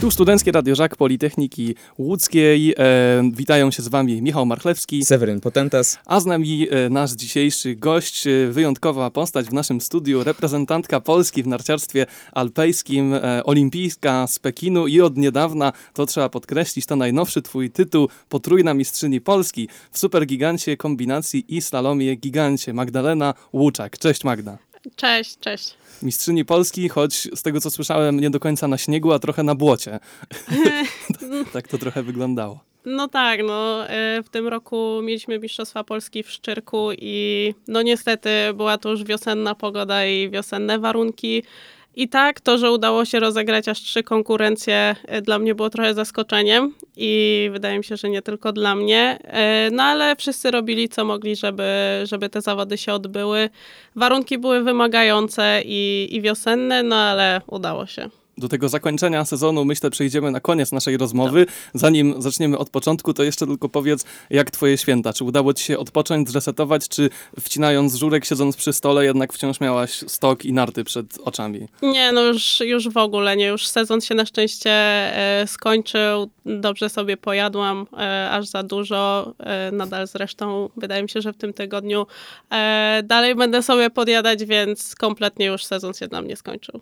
Tu Studenckie Radio Żak Politechniki Łódzkiej. E, witają się z Wami Michał Marchlewski. Seweryn Potentas. A z nami e, nasz dzisiejszy gość, e, wyjątkowa postać w naszym studiu, reprezentantka Polski w narciarstwie alpejskim, e, olimpijska z Pekinu i od niedawna, to trzeba podkreślić, to najnowszy Twój tytuł, potrójna mistrzyni Polski w supergigancie kombinacji i slalomie gigancie, Magdalena Łuczak. Cześć Magda. Cześć, cześć. Mistrzyni Polski, choć z tego co słyszałem, nie do końca na śniegu, a trochę na błocie. tak to trochę wyglądało. No tak, no e, w tym roku mieliśmy Mistrzostwa Polski w Szczyrku i no niestety była to już wiosenna pogoda i wiosenne warunki. I tak, to, że udało się rozegrać aż trzy konkurencje, e, dla mnie było trochę zaskoczeniem i wydaje mi się, że nie tylko dla mnie. E, no ale wszyscy robili co mogli, żeby, żeby te zawody się odbyły. Warunki były wymagające i, i wiosenne, no ale udało się do tego zakończenia sezonu, myślę, przejdziemy na koniec naszej rozmowy. Zanim zaczniemy od początku, to jeszcze tylko powiedz, jak twoje święta? Czy udało ci się odpocząć, zresetować, czy wcinając żurek, siedząc przy stole, jednak wciąż miałaś stok i narty przed oczami? Nie, no już, już w ogóle nie. Już sezon się na szczęście e, skończył. Dobrze sobie pojadłam, e, aż za dużo. E, nadal zresztą wydaje mi się, że w tym tygodniu e, dalej będę sobie podjadać, więc kompletnie już sezon się dla mnie skończył.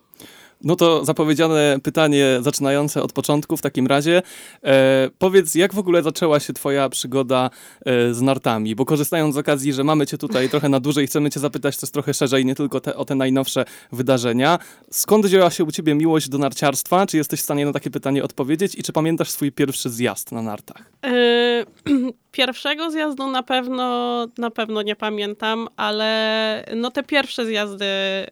No to zapowiedziane pytanie zaczynające od początku w takim razie. E, powiedz, jak w ogóle zaczęła się twoja przygoda e, z nartami? Bo korzystając z okazji, że mamy cię tutaj trochę na dłużej, chcemy cię zapytać też trochę szerzej, nie tylko te, o te najnowsze wydarzenia. Skąd wzięła się u ciebie miłość do narciarstwa? Czy jesteś w stanie na takie pytanie odpowiedzieć? I czy pamiętasz swój pierwszy zjazd na nartach? E, pierwszego zjazdu na pewno, na pewno nie pamiętam, ale no te pierwsze zjazdy y,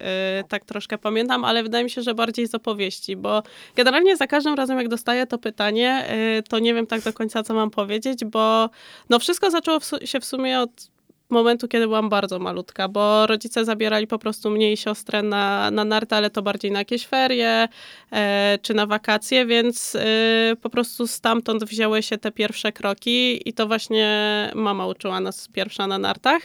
tak troszkę pamiętam, ale wydaje mi się, że bardziej z opowieści, bo generalnie za każdym razem jak dostaję to pytanie, y, to nie wiem tak do końca co mam powiedzieć, bo no wszystko zaczęło w się w sumie od momentu, kiedy byłam bardzo malutka, bo rodzice zabierali po prostu mnie i siostrę na, na narty, ale to bardziej na jakieś ferie e, czy na wakacje, więc e, po prostu stamtąd wzięły się te pierwsze kroki i to właśnie mama uczyła nas pierwsza na nartach.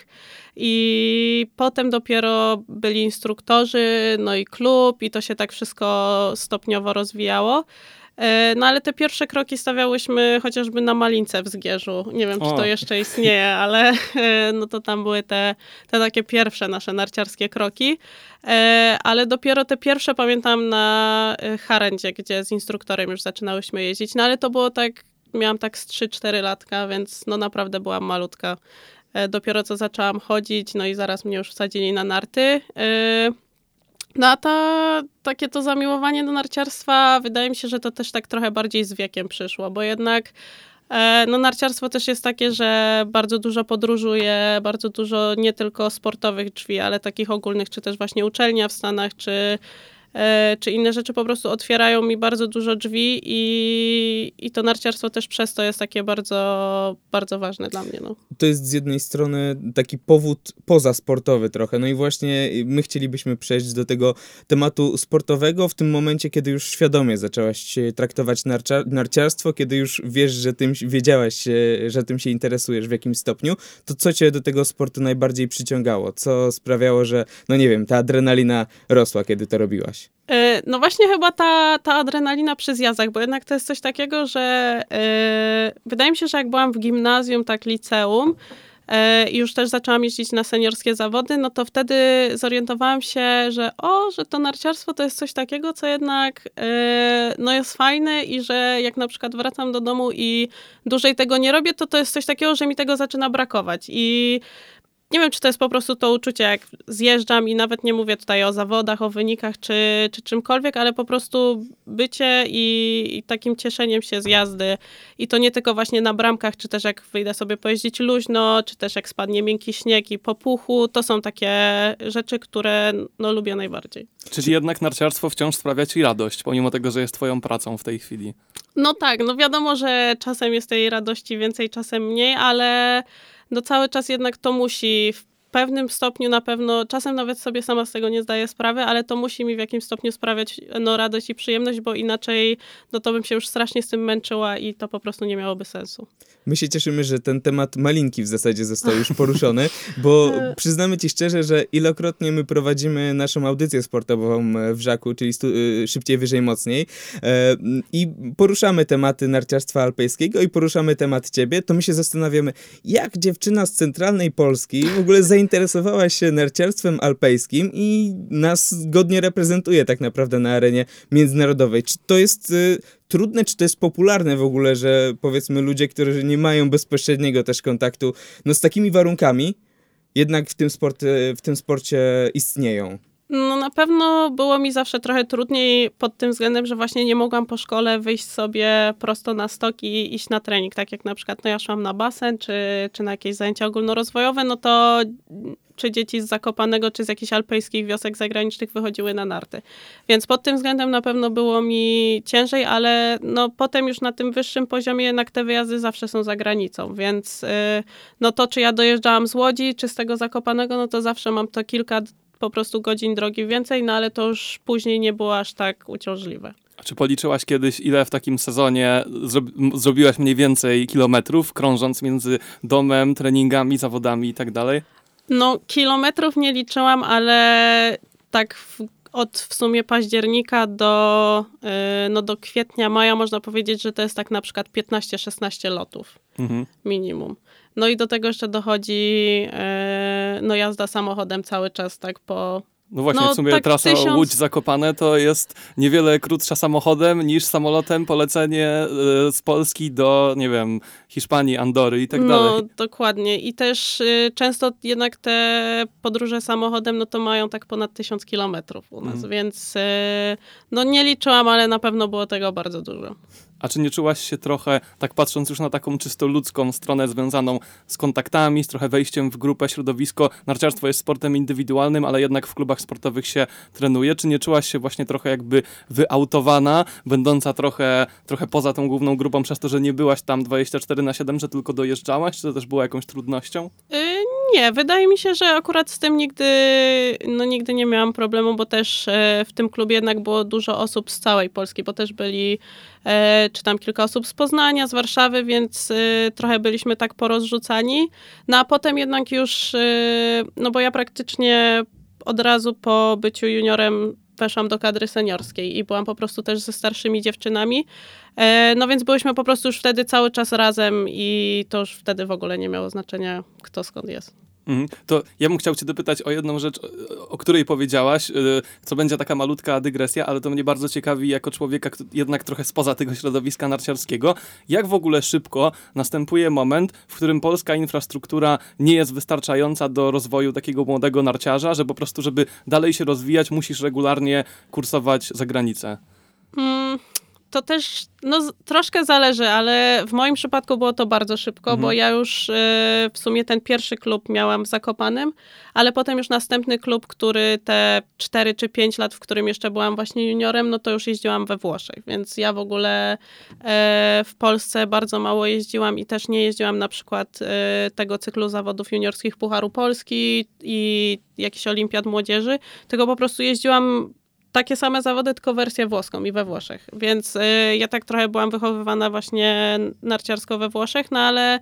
I potem dopiero byli instruktorzy, no i klub, i to się tak wszystko stopniowo rozwijało. E, no ale te pierwsze kroki stawiałyśmy chociażby na Malince w Zgierzu. Nie wiem, czy to jeszcze istnieje, ale e, no to tam były te, te takie pierwsze nasze narciarskie kroki. E, ale dopiero te pierwsze pamiętam na Harendzie, gdzie z instruktorem już zaczynałyśmy jeździć. No ale to było tak, miałam tak z 3-4 latka, więc no naprawdę byłam malutka. Dopiero co zaczęłam chodzić, no i zaraz mnie już wsadzili na narty. No a ta, takie to zamiłowanie do narciarstwa, wydaje mi się, że to też tak trochę bardziej z wiekiem przyszło, bo jednak e, no, narciarstwo też jest takie, że bardzo dużo podróżuje, bardzo dużo nie tylko sportowych drzwi, ale takich ogólnych, czy też właśnie uczelnia w Stanach, czy czy inne rzeczy po prostu otwierają mi bardzo dużo drzwi i, i to narciarstwo też przez to jest takie bardzo, bardzo ważne dla mnie. No. To jest z jednej strony taki powód pozasportowy trochę, no i właśnie my chcielibyśmy przejść do tego tematu sportowego w tym momencie, kiedy już świadomie zaczęłaś traktować narcia narciarstwo, kiedy już wiesz, że tym wiedziałaś, że tym się interesujesz w jakimś stopniu, to co cię do tego sportu najbardziej przyciągało? Co sprawiało, że, no nie wiem, ta adrenalina rosła, kiedy to robiłaś? E, no właśnie chyba ta, ta adrenalina przy zjazdach, bo jednak to jest coś takiego, że yy, wydaje mi się, że jak byłam w gimnazjum, tak liceum, e, i już też zaczęłam jeździć na seniorskie zawody, no to wtedy zorientowałam się, że o, że to narciarstwo to jest coś takiego, co jednak no jest fajne i że jak na przykład wracam do domu i dłużej tego nie robię, to to jest coś takiego, że mi tego zaczyna brakować. I nie wiem, czy to jest po prostu to uczucie, jak zjeżdżam i nawet nie mówię tutaj o zawodach, o wynikach czy, czy czymkolwiek, ale po prostu bycie i, i, takim cieszeniem się z jazdy. I to nie tylko właśnie na bramkach, czy też jak wyjdę sobie pojeździć luźno, czy też jak spadnie miękki śnieg i po puchu. To są takie rzeczy, które no, lubię najbardziej. Czyli jednak narciarstwo wciąż sprawia ci radość, pomimo tego, że jest twoją pracą w tej chwili. No tak, no wiadomo, że czasem jest tej radości więcej, czasem mniej, ale no cały czas jednak to musi pewnym stopniu na pewno, czasem nawet sobie sama z tego nie zdaję sprawy, ale to musi mi w jakimś stopniu sprawiać no, radość i przyjemność, bo inaczej no, to bym się już strasznie z tym męczyła i to po prostu nie miałoby sensu. My się cieszymy, że ten temat malinki w zasadzie został już poruszony, bo przyznamy ci szczerze, że ilokrotnie my prowadzimy naszą audycję sportową w Żaku, czyli y, szybciej, wyżej, mocniej e, i poruszamy tematy narciarstwa alpejskiego i poruszamy temat ciebie, to my się zastanawiamy, jak dziewczyna z centralnej Polski w ogóle zainteresowała się narciarstwem alpejskim i nas godnie reprezentuje tak naprawdę na arenie międzynarodowej. Czy to jest y, trudne, czy to jest popularne w ogóle, że powiedzmy ludzie, którzy nie mają bezpośredniego też kontaktu no z takimi warunkami, jednak w tym, sport, w tym sporcie istnieją. No na pewno było mi zawsze trochę trudniej pod tym względem, że właśnie nie mogłam po szkole wyjść sobie prosto na stok i iść na trening. Tak jak na przykład no ja szłam na basen, czy, czy na jakieś zajęcia ogólnorozwojowe, no to czy dzieci z Zakopanego, czy z jakichś alpejskich wiosek zagranicznych wychodziły na narty. Więc pod tym względem na pewno było mi ciężej, ale no potem już na tym wyższym poziomie jednak te wyjazdy zawsze są za granicą, więc yy, no to czy ja dojeżdżałam z Łodzi, czy z tego Zakopanego, no to zawsze mam to kilka po prostu godzin drogi więcej, no ale to już później nie było aż tak uciążliwe. A czy policzyłaś kiedyś, ile w takim sezonie zrobiłaś mniej więcej kilometrów, krążąc między domem, treningami, zawodami i tak dalej? No, kilometrów nie liczyłam, ale tak w, od w sumie października do, yy, no do kwietnia, maja można powiedzieć, że to jest tak na przykład 15-16 lotów mhm. minimum. No i do tego jeszcze dochodzi yy, no jazda samochodem cały czas tak po no właśnie, no, w sumie tak trasa tysiąc... Łódź-Zakopane to jest niewiele krótsza samochodem niż samolotem polecenie e, z Polski do, nie wiem, Hiszpanii, Andory i tak no, dalej. No, dokładnie. I też y, często jednak te podróże samochodem, no to mają tak ponad tysiąc kilometrów u nas, mm. więc y, no nie liczyłam, ale na pewno było tego bardzo dużo. A czy nie czułaś się trochę, tak patrząc już na taką czysto ludzką stronę związaną z kontaktami, z trochę wejściem w grupę, środowisko? Narciarstwo jest sportem indywidualnym, ale jednak w klubach sportowych się trenuje. Czy nie czułaś się właśnie trochę jakby wyautowana, będąca trochę, trochę poza tą główną grupą przez to, że nie byłaś tam 24 na 7, że tylko dojeżdżałaś? Czy to też było jakąś trudnością? Yy, nie, wydaje mi się, że akurat z tym nigdy, no nigdy nie miałam problemu, bo też e, w tym klubie jednak było dużo osób z całej Polski, bo też byli e, czy tam kilka osób z Poznania, z Warszawy, więc e, trochę byliśmy tak porozrzucani. No a potem jednak już, no bo ja praktycznie od razu po byciu juniorem weszłam do kadry seniorskiej i byłam po prostu też ze starszymi dziewczynami. No więc byliśmy po prostu już wtedy cały czas razem i to już wtedy w ogóle nie miało znaczenia, kto skąd jest. Mhm. To ja bym chciał cię dopytać o jedną rzecz, o której powiedziałaś, y, co będzie taka malutka dygresja, ale to mnie bardzo ciekawi jako człowieka jednak trochę spoza tego środowiska narciarskiego. Jak w ogóle szybko następuje moment, w którym polska infrastruktura nie jest wystarczająca do rozwoju takiego młodego narciarza, że po prostu, żeby dalej się rozwijać, musisz regularnie kursować za granicę? Hmm to też no, troszkę zależy, ale w moim przypadku było to bardzo szybko, mhm. bo ja już y, w sumie ten pierwszy klub miałam w Zakopanym, ale potem już następny klub, który te 4 czy 5 lat, w którym jeszcze byłam właśnie juniorem, no to już jeździłam we Włoszech, więc ja w ogóle y, w Polsce bardzo mało jeździłam i też nie jeździłam na przykład y, tego cyklu zawodów juniorskich Pucharu Polski i jakichś olimpiad młodzieży, tylko po prostu jeździłam takie same zawody, tylko wersję włoską i we Włoszech. Więc y, ja tak trochę byłam wychowywana właśnie narciarsko we Włoszech, no ale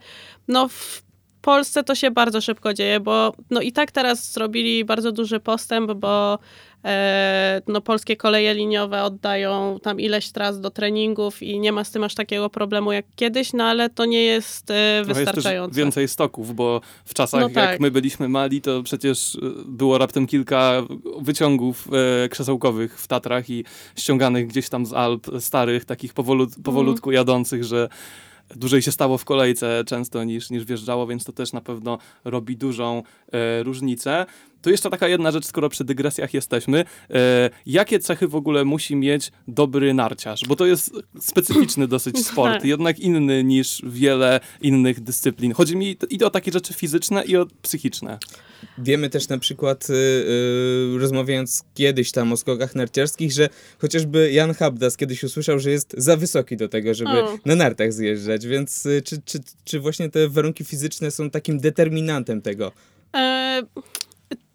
no w Polsce to się bardzo szybko dzieje, bo no i tak teraz zrobili bardzo duży postęp, bo e, no, polskie koleje liniowe oddają tam ileś tras do treningów i nie ma z tym aż takiego problemu jak kiedyś, no ale to nie jest e, wystarczające. Jest więcej stoków, bo w czasach no tak. jak my byliśmy mali, to przecież e, było raptem kilka wyciągów e, krzesełkowych w Tatrach i ściąganych gdzieś tam z Alp starych, takich powolut, powolutku mm. jadących, że dłużej się stało w kolejce często niż, niż wjeżdżało, więc to też na pewno robi dużą e, różnicę. To jeszcze taka jedna rzecz, skoro przy dygresjach jesteśmy. E, jakie cechy w ogóle musi mieć dobry narciarz? Bo to jest specyficzny dosyć sport, tak. jednak inny niż wiele innych dyscyplin. Chodzi mi i o takie rzeczy fizyczne, i o psychiczne. Wiemy też na przykład, yy, rozmawiając kiedyś tam o skokach narciarskich, że chociażby Jan Habdas kiedyś usłyszał, że jest za wysoki do tego, żeby o. na nartach zjeżdżać, więc y, czy, czy, czy właśnie te warunki fizyczne są takim determinantem tego? E,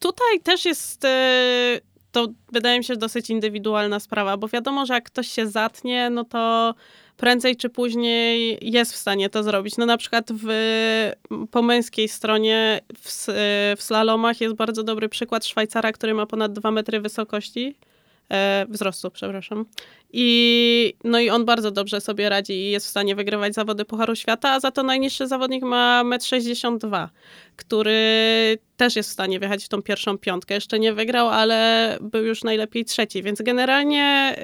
tutaj też jest e, to wydaje mi się dosyć indywidualna sprawa, bo wiadomo, że jak ktoś się zatnie, no to prędzej czy później jest w stanie to zrobić. No na przykład w, po męskiej stronie w, w slalomach jest bardzo dobry przykład Szwajcara, który ma ponad 2 metry wysokości e, wzrostu, przepraszam. I, no i on bardzo dobrze sobie radzi i jest w stanie wygrywać zawody Pucharu Świata, a za to najniższy zawodnik ma 1,62 m, który też jest w stanie wjechać w tą pierwszą piątkę. Jeszcze nie wygrał, ale był już najlepiej trzeci, więc generalnie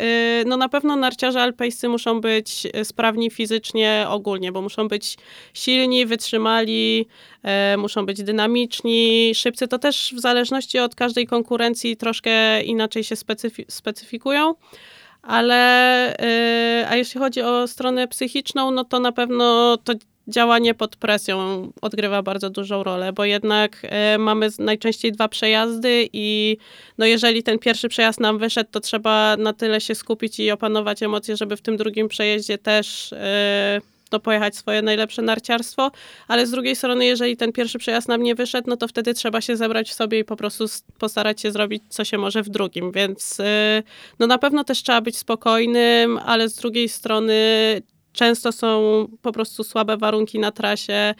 y, no na pewno narciarze alpejscy muszą być sprawni fizycznie ogólnie, bo muszą być silni, wytrzymali, e, muszą być dynamiczni, szybcy. To też w zależności od każdej konkurencji troszkę inaczej się specyfi specyfikują ale yy, a jeśli chodzi o stronę psychiczną, no to na pewno to działanie pod presją odgrywa bardzo dużą rolę, bo jednak y, mamy najczęściej dwa przejazdy i no jeżeli ten pierwszy przejazd nam wyszedł, to trzeba na tyle się skupić i opanować emocje, żeby w tym drugim przejeździe też no, pojechać swoje najlepsze narciarstwo, ale z drugiej strony, jeżeli ten pierwszy przejazd nam nie wyszedł, no to wtedy trzeba się zebrać w sobie i po prostu postarać się zrobić, co się może w drugim, więc y, no na pewno też trzeba być spokojnym, ale z drugiej strony często są po prostu słabe warunki na trasie,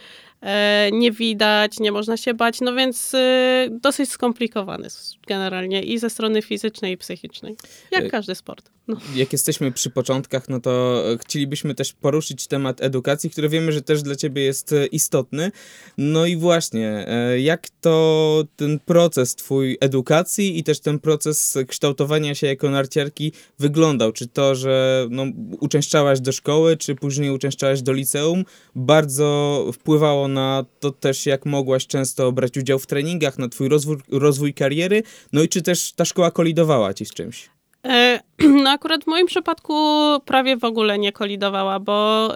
nie widać, nie można się bać, no więc y, dosyć skomplikowany generalnie i ze strony fizycznej i psychicznej, jak e, każdy sport. No. Jak jesteśmy przy początkach, no to chcielibyśmy też poruszyć temat edukacji, który wiemy, że też dla ciebie jest e, istotny. No i właśnie, jak to ten proces twój edukacji i też ten proces kształtowania się jako narciarki wyglądał? Czy to, że no, uczęszczałaś do szkoły, czy później uczęszczałaś do liceum, bardzo wpływało na to też, jak mogłaś często brać udział w treningach, na twój rozwój, rozwój kariery, no i czy też ta szkoła kolidowała ci z czymś? E, no akurat w moim przypadku prawie w ogóle nie kolidowała, bo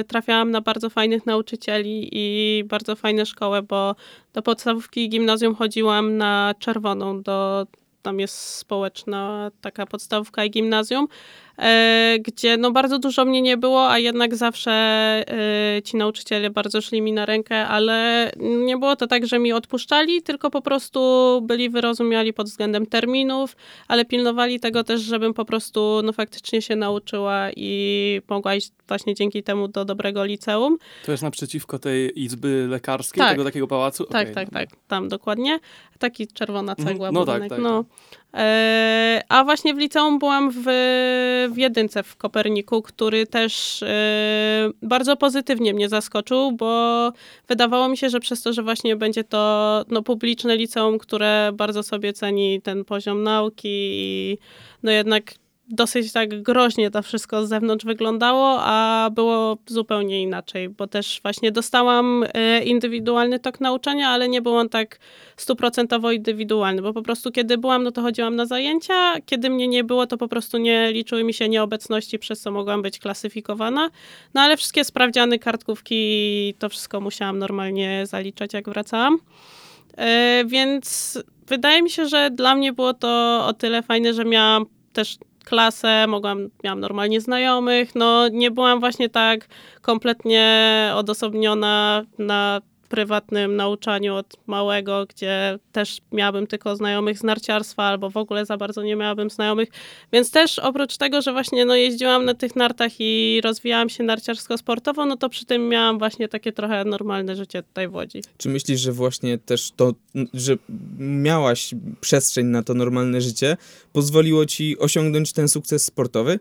y, trafiałam na bardzo fajnych nauczycieli i bardzo fajne szkoły, bo do podstawówki i gimnazjum chodziłam na czerwoną, do, tam jest społeczna taka podstawówka i gimnazjum. E, gdzie no bardzo dużo mnie nie było, a jednak zawsze e, ci nauczyciele bardzo szli mi na rękę, ale nie było to tak, że mi odpuszczali, tylko po prostu byli wyrozumiali pod względem terminów, ale pilnowali tego też, żebym po prostu no faktycznie się nauczyła i mogła iść właśnie dzięki temu do dobrego liceum. To jest naprzeciwko tej izby lekarskiej, tak. tego takiego pałacu? Tak, okay. tak, tak, tam dokładnie. Taki czerwona cegła no, budynek. Tak, tak, no. E, a właśnie w liceum byłam w, w jedynce w Koperniku, który też e, bardzo pozytywnie mnie zaskoczył, bo wydawało mi się, że przez to, że właśnie będzie to no, publiczne liceum, które bardzo sobie ceni ten poziom nauki i no jednak dosyć tak groźnie to wszystko z zewnątrz wyglądało, a było zupełnie inaczej, bo też właśnie dostałam e, indywidualny tok nauczania, ale nie był on tak stuprocentowo indywidualny, bo po prostu kiedy byłam, no to chodziłam na zajęcia, kiedy mnie nie było, to po prostu nie liczyły mi się nieobecności, przez co mogłam być klasyfikowana, no ale wszystkie sprawdziany, kartkówki, to wszystko musiałam normalnie zaliczać, jak wracałam. E, więc wydaje mi się, że dla mnie było to o tyle fajne, że miałam też klasę, mogłam, miałam normalnie znajomych, no nie byłam właśnie tak kompletnie odosobniona na prywatnym nauczaniu od małego, gdzie też miałabym tylko znajomych z narciarstwa albo w ogóle za bardzo nie miałabym znajomych. Więc też oprócz tego, że właśnie no, jeździłam na tych nartach i rozwijałam się narciarsko-sportowo, no to przy tym miałam właśnie takie trochę normalne życie tutaj w Łodzi. Czy myślisz, że właśnie też to, że miałaś przestrzeń na to normalne życie, pozwoliło ci osiągnąć ten sukces sportowy?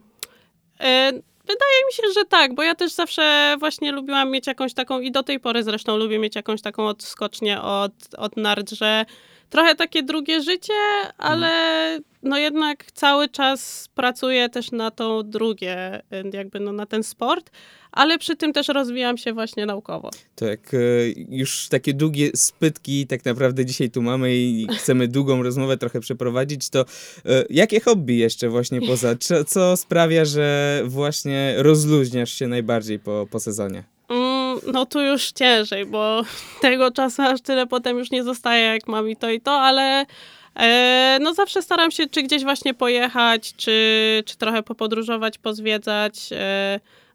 E Wydaje mi się, że tak, bo ja też zawsze właśnie lubiłam mieć jakąś taką, i do tej pory zresztą lubię mieć jakąś taką odskocznię od, od nart, że trochę takie drugie życie, ale no jednak cały czas pracuję też na to drugie, jakby no na ten sport, ale przy tym też rozwijam się właśnie naukowo. Tak, e, już takie długie spytki tak naprawdę dzisiaj tu mamy i chcemy długą rozmowę trochę przeprowadzić, to e, jakie hobby jeszcze właśnie poza, co sprawia, że właśnie rozluźniasz się najbardziej po, po sezonie? Mm, no tu już ciężej, bo tego czasu aż tyle potem już nie zostaje, jak mam i to i to, ale e, no zawsze staram się czy gdzieś właśnie pojechać, czy, czy trochę popodróżować, pozwiedzać.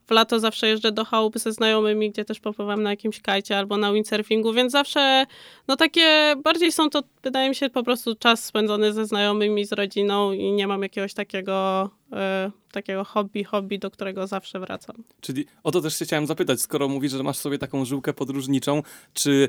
W lato zawsze jeżdżę do chałup ze znajomymi, gdzie też popływam na jakimś kajcie albo na windsurfingu, więc zawsze, no takie, bardziej są to, wydaje mi się, po prostu czas spędzony ze znajomymi, z rodziną i nie mam jakiegoś takiego, e, takiego hobby, hobby, do którego zawsze wracam. Czyli o to też się chciałem zapytać, skoro mówisz, że masz sobie taką żyłkę podróżniczą, czy,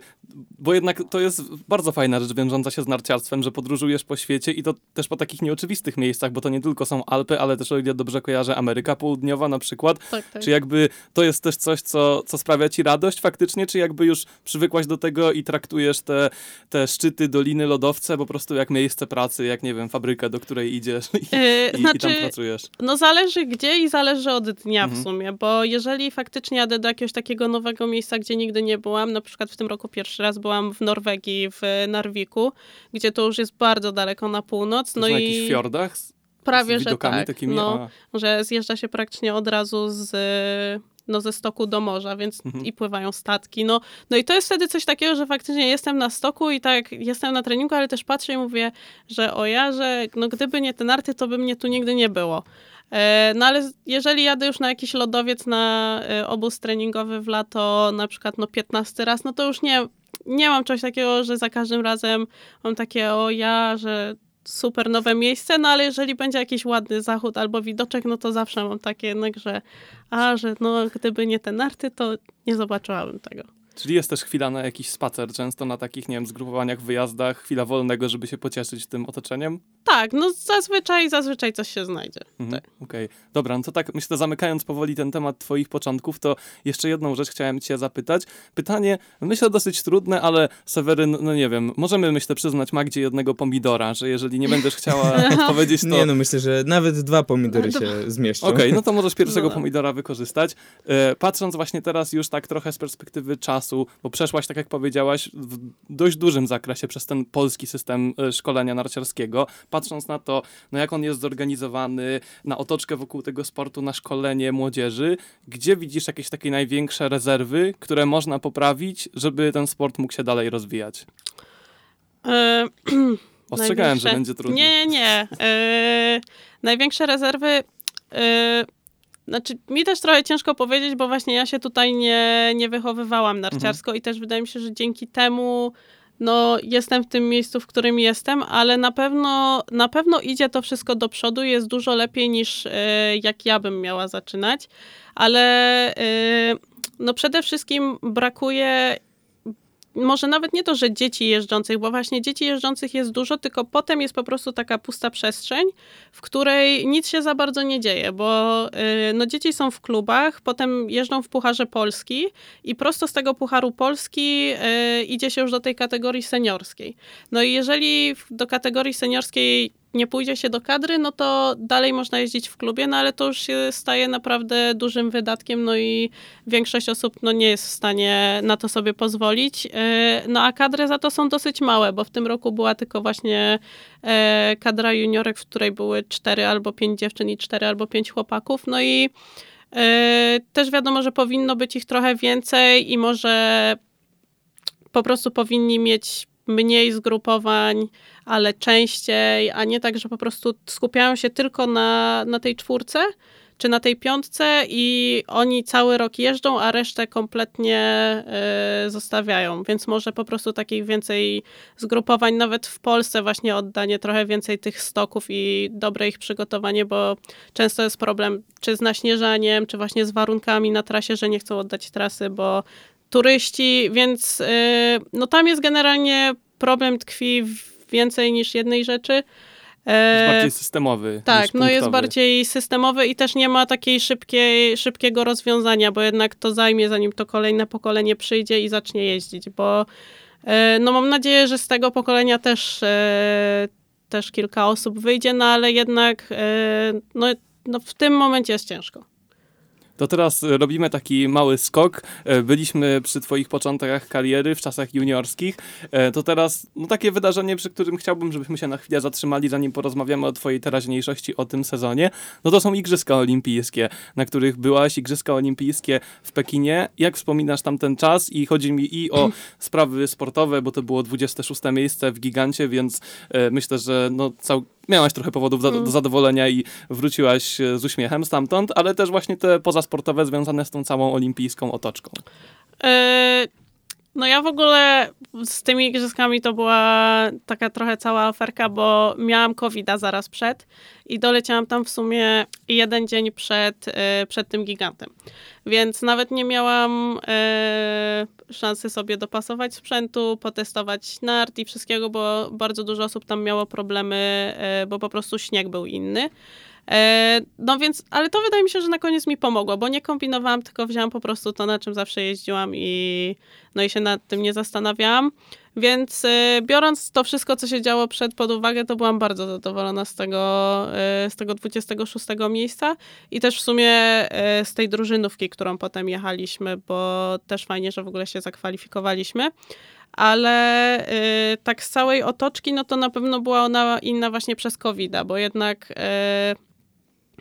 bo jednak to jest bardzo fajna rzecz wiążąca się z narciarstwem, że podróżujesz po świecie i to też po takich nieoczywistych miejscach, bo to nie tylko są Alpy, ale też o ile dobrze kojarzę Ameryka Południowa na przykład. Tak, tak. Czy jakby to jest też coś, co, co sprawia ci radość faktycznie, czy jakby już przywykłaś do tego i traktujesz te, te szczyty, doliny, lodowce po prostu jak miejsce pracy, jak nie wiem, fabrykę, do której idziesz i, E, i, i znaczy, tam pracujesz? No zależy gdzie i zależy od dnia Mhm. w sumie, bo jeżeli faktycznie jadę do jakiegoś takiego nowego miejsca, gdzie nigdy nie byłam, na przykład w tym roku pierwszy raz byłam w Norwegii, w Narwiku, gdzie to już jest bardzo daleko na północ, To no na i jakichś fiordach? Z, prawie, że tak, takimi? no, A. że zjeżdża się praktycznie od razu z no ze stoku do morza, więc Mhm. i pływają statki. No, no i to jest wtedy coś takiego, że faktycznie jestem na stoku i tak jestem na treningu, ale też patrzę i mówię, że o ja, że no gdyby nie te narty, to by mnie tu nigdy nie było. E, No ale jeżeli jadę już na jakiś lodowiec na e, obóz treningowy w lato, na przykład no 15 raz, no to już nie, nie mam czegoś takiego, że za każdym razem mam takie o ja, że super nowe miejsce, no ale jeżeli będzie jakiś ładny zachód albo widoczek, no to zawsze mam takie jednak, że a, że no gdyby nie te narty, to nie zobaczyłabym tego. Czyli jest też chwila na jakiś spacer, często na takich, nie wiem, zgrupowaniach, wyjazdach, chwila wolnego, żeby się pocieszyć tym otoczeniem? Tak, no zazwyczaj, zazwyczaj coś się znajdzie. Mhm, Tak. Okej, dobra, no to tak myślę, zamykając powoli ten temat twoich początków, to jeszcze jedną rzecz chciałem cię zapytać. Pytanie, myślę dosyć trudne, ale Seweryn, no nie wiem, możemy myślę przyznać Magdzie jednego pomidora, że jeżeli nie będziesz chciała odpowiedzieć, to... Nie no, myślę, że nawet dwa pomidory się zmieszczą. Okej, no to możesz pierwszego No. pomidora wykorzystać. E, patrząc właśnie teraz już tak trochę z perspektywy czasu, bo przeszłaś, tak jak powiedziałaś, w dość dużym zakresie przez ten polski system e, szkolenia narciarskiego. Patrząc na to, no jak on jest zorganizowany, na otoczkę wokół tego sportu, na szkolenie młodzieży, gdzie widzisz jakieś takie największe rezerwy, które można poprawić, żeby ten sport mógł się dalej rozwijać? E, Ostrzegałem, że największe- będzie trudno. Nie, nie. E, największe rezerwy. E, znaczy, mi też trochę ciężko powiedzieć, bo właśnie ja się tutaj nie, nie wychowywałam narciarsko Mhm. i też wydaje mi się, że dzięki temu no, jestem w tym miejscu, w którym jestem, ale na pewno, na pewno idzie to wszystko do przodu jest dużo lepiej niż e, jak ja bym miała zaczynać, ale e, no przede wszystkim brakuje może nawet nie to, że dzieci jeżdżących, bo właśnie dzieci jeżdżących jest dużo, tylko potem jest po prostu taka pusta przestrzeń, w której nic się za bardzo nie dzieje, bo y, no, dzieci są w klubach, potem jeżdżą w Pucharze Polski i prosto z tego Pucharu Polski y, idzie się już do tej kategorii seniorskiej. No i jeżeli do kategorii seniorskiej nie pójdzie się do kadry, no to dalej można jeździć w klubie, no ale to już się staje naprawdę dużym wydatkiem, no i większość osób no, nie jest w stanie na to sobie pozwolić. Yy, No a kadry za to są dosyć małe, bo w tym roku była tylko właśnie e, kadra juniorek, w której były cztery albo pięć dziewczyn i cztery albo pięć chłopaków. No i e, też wiadomo, że powinno być ich trochę więcej i może po prostu powinni mieć mniej zgrupowań, ale częściej, a nie tak, że po prostu skupiają się tylko na, na tej czwórce czy na tej piątce i oni cały rok jeżdżą, a resztę kompletnie e, zostawiają. Więc może po prostu takich więcej zgrupowań, nawet w Polsce właśnie oddanie trochę więcej tych stoków i dobre ich przygotowanie, bo często jest problem czy z naśnieżaniem, czy właśnie z warunkami na trasie, że nie chcą oddać trasy, bo turyści, więc y, no tam jest generalnie problem tkwi w więcej niż jednej rzeczy. Jest E, bardziej systemowy. tak, no jest bardziej systemowy i też nie ma takiej szybkiej, szybkiego rozwiązania, bo jednak to zajmie, zanim to kolejne pokolenie przyjdzie i zacznie jeździć, bo e, no mam nadzieję, że z tego pokolenia też, e, też kilka osób wyjdzie, no ale jednak no, no w tym momencie jest ciężko. To teraz e, robimy taki mały skok. E, Byliśmy przy twoich początkach kariery w czasach juniorskich. E, To teraz no, takie wydarzenie, przy którym chciałbym, żebyśmy się na chwilę zatrzymali, zanim porozmawiamy o twojej teraźniejszości, o tym sezonie. No to są Igrzyska Olimpijskie, na których byłaś. Igrzyska Olimpijskie w Pekinie. Jak wspominasz tamten czas? I chodzi mi i o sprawy sportowe, bo to było 26 miejsce w Gigancie, więc myślę, że no, cał miałaś trochę powodów do, Mm. do zadowolenia i wróciłaś e, z uśmiechem stamtąd, ale też właśnie te pozasportowe związane z tą całą olimpijską otoczką. E, No ja w ogóle z tymi igrzyskami to była taka trochę cała aferka, bo miałam covid zaraz przed i doleciałam tam w sumie jeden dzień przed, e, przed tym gigantem. Więc nawet nie miałam e, szansy sobie dopasować sprzętu, potestować nart i wszystkiego, bo bardzo dużo osób tam miało problemy, e, bo po prostu śnieg był inny. E, No więc, ale to wydaje mi się, że na koniec mi pomogło, bo nie kombinowałam, tylko wzięłam po prostu to, na czym zawsze jeździłam i no i się nad tym nie zastanawiałam. Więc e, biorąc to wszystko, co się działo przed pod uwagę, to byłam bardzo zadowolona z tego, e, z tego 26 miejsca i też w sumie z tej drużynówki, którą potem jechaliśmy, bo też fajnie, że w ogóle się zakwalifikowaliśmy. Ale y, tak z całej otoczki, no to na pewno była ona inna właśnie przez covid bo jednak y,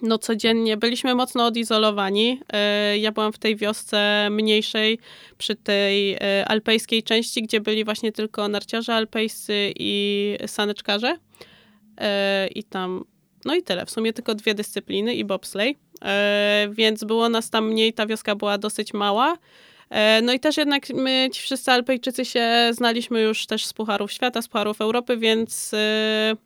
no codziennie byliśmy mocno odizolowani. Y, Ja byłam w tej wiosce mniejszej, przy tej y, alpejskiej części, gdzie byli właśnie tylko narciarze alpejscy i saneczkarze. Y, I tam, no i tyle. W sumie tylko dwie dyscypliny i bobsleigh. Więc było nas tam mniej, ta wioska była dosyć mała. E, No i też jednak my, ci wszyscy Alpejczycy się znaliśmy już też z Pucharów Świata, z Pucharów Europy, więc e,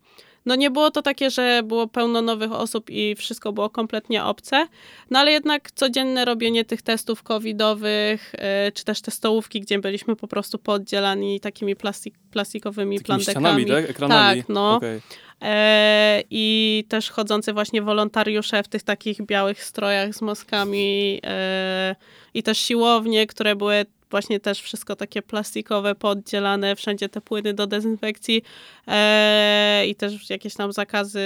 no nie było to takie, że było pełno nowych osób i wszystko było kompletnie obce, no ale jednak codzienne robienie tych testów covidowych, e, czy też te stołówki, gdzie byliśmy po prostu pooddzielani takimi plastik, plastikowymi Takimi plandekami. ścianami, tak? Ekranami. Tak, no. Okej. E, I też chodzący właśnie wolontariusze w tych takich białych strojach z maskami e, i też siłownie, które były właśnie też wszystko takie plastikowe, pooddzielane, wszędzie te płyny do dezynfekcji e, i też jakieś tam zakazy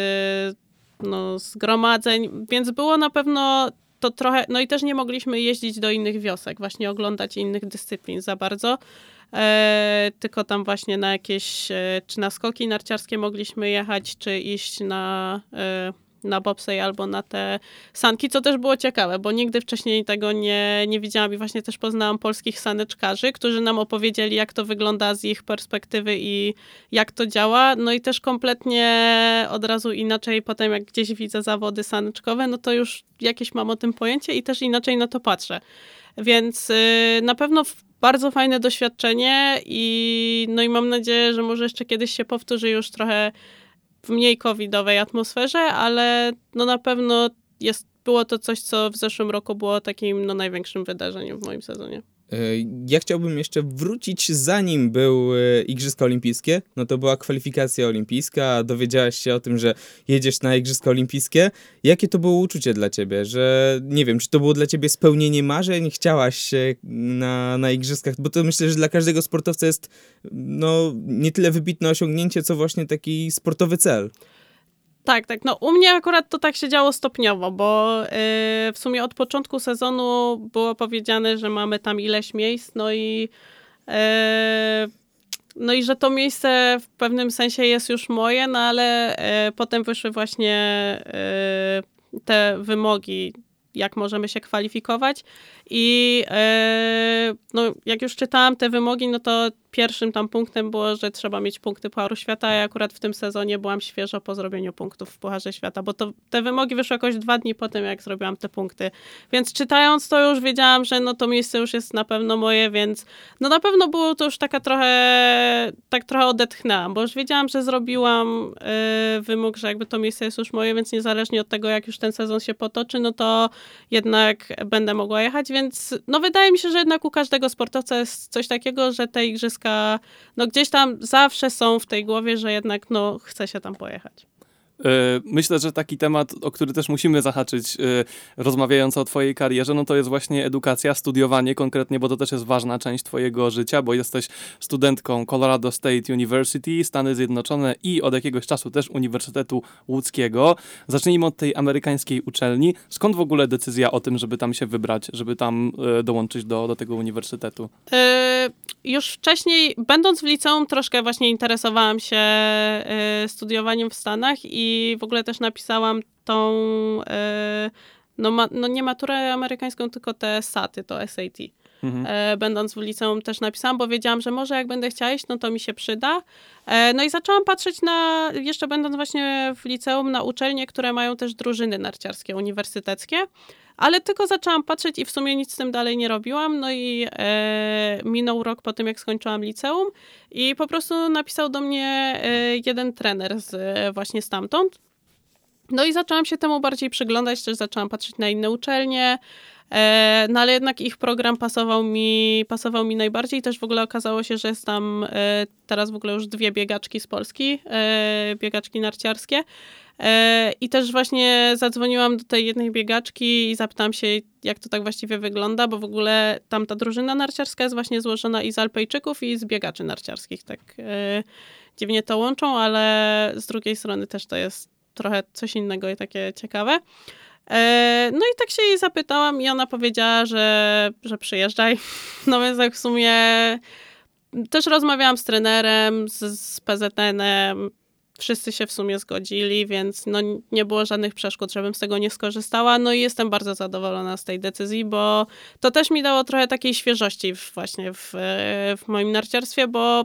no, zgromadzeń, więc było na pewno to trochę, no i też nie mogliśmy jeździć do innych wiosek, właśnie oglądać innych dyscyplin za bardzo. E, tylko tam właśnie na jakieś, e, czy na skoki narciarskie mogliśmy jechać, czy iść na, e, na bobsleigh albo na te sanki, co też było ciekawe, bo nigdy wcześniej tego nie, nie widziałam i właśnie też poznałam polskich saneczkarzy, którzy nam opowiedzieli, jak to wygląda z ich perspektywy i jak to działa. No i też kompletnie od razu inaczej potem, jak gdzieś widzę zawody saneczkowe, no to już jakieś mam o tym pojęcie i też inaczej na to patrzę. Więc y, na pewno bardzo fajne doświadczenie i no i mam nadzieję, że może jeszcze kiedyś się powtórzy już trochę w mniej covidowej atmosferze, ale no na pewno jest, było to coś, co w zeszłym roku było takim no, największym wydarzeniem w moim sezonie. E, Ja chciałbym jeszcze wrócić, zanim były Igrzyska Olimpijskie. No to była kwalifikacja olimpijska, dowiedziałaś się o tym, że jedziesz na Igrzyska Olimpijskie. Jakie to było uczucie dla ciebie? Że nie wiem, czy to było dla ciebie spełnienie marzeń? Chciałaś się na, na Igrzyskach? Bo to myślę, że dla każdego sportowca jest no, nie tyle wybitne osiągnięcie, co właśnie taki sportowy cel. Tak, tak. No u mnie akurat to tak się działo stopniowo, bo yy, w sumie od początku sezonu było powiedziane, że mamy tam ileś miejsc, no i yy, no i że to miejsce w pewnym sensie jest już moje, no ale yy, potem wyszły właśnie yy, te wymogi, jak możemy się kwalifikować i yy, no, jak już czytałam te wymogi, no to pierwszym tam punktem było, że trzeba mieć punkty Pucharu Świata, ja akurat w tym sezonie byłam świeżo po zrobieniu punktów w Pucharze Świata, bo to, te wymogi wyszły jakoś dwa dni po tym, jak zrobiłam te punkty. Więc czytając to już wiedziałam, że no to miejsce już jest na pewno moje, więc no na pewno było to już taka trochę, tak trochę odetchnęłam, bo już wiedziałam, że zrobiłam y, wymóg, że jakby to miejsce jest już moje, więc niezależnie od tego, jak już ten sezon się potoczy, no to jednak będę mogła jechać, więc no wydaje mi się, że jednak u każdego sportowca jest coś takiego, że te igrzyska no gdzieś tam zawsze są w tej głowie, że jednak no chce się tam pojechać. E, Myślę, że taki temat, o który też musimy zahaczyć, e, rozmawiając o twojej karierze, no to jest właśnie edukacja, studiowanie konkretnie, bo to też jest ważna część twojego życia, bo jesteś studentką Colorado State University, Stany Zjednoczone i od jakiegoś czasu też Uniwersytetu Łódzkiego. Zacznijmy od tej amerykańskiej uczelni. Skąd w ogóle decyzja o tym, żeby tam się wybrać, żeby tam e, dołączyć do, do tego uniwersytetu? Już wcześniej, będąc w liceum, troszkę właśnie interesowałam się studiowaniem w Stanach i w ogóle też napisałam tą, yy, no, ma, no nie maturę amerykańską, tylko te SATy, to SAT. Mhm. e, będąc w liceum też napisałam, bo wiedziałam, że może jak będę chciała iść, no to mi się przyda. E, no i zaczęłam patrzeć na, jeszcze będąc właśnie w liceum, na uczelnie, które mają też drużyny narciarskie, uniwersyteckie. Ale tylko zaczęłam patrzeć i w sumie nic z tym dalej nie robiłam. No i e, minął rok po tym, jak skończyłam liceum i po prostu napisał do mnie e, jeden trener z, e, właśnie stamtąd. No i zaczęłam się temu bardziej przyglądać, też zaczęłam patrzeć na inne uczelnie. E, no ale jednak ich program pasował mi, pasował mi najbardziej. Też w ogóle okazało się, że jest tam e, teraz w ogóle już dwie biegaczki z Polski, e, biegaczki narciarskie. E, I też właśnie zadzwoniłam do tej jednej biegaczki i zapytałam się, jak to tak właściwie wygląda, bo w ogóle tam ta drużyna narciarska jest właśnie złożona i z Alpejczyków, i z biegaczy narciarskich. Tak e, dziwnie to łączą, ale z drugiej strony też to jest trochę coś innego i takie ciekawe. E, No i tak się jej zapytałam i ona powiedziała, że, że przyjeżdżaj. No więc tak w sumie też rozmawiałam z trenerem, z, z PZN-em, wszyscy się w sumie zgodzili, więc no nie było żadnych przeszkód, żebym z tego nie skorzystała. No i jestem bardzo zadowolona z tej decyzji, bo to też mi dało trochę takiej świeżości właśnie w, w moim narciarstwie, bo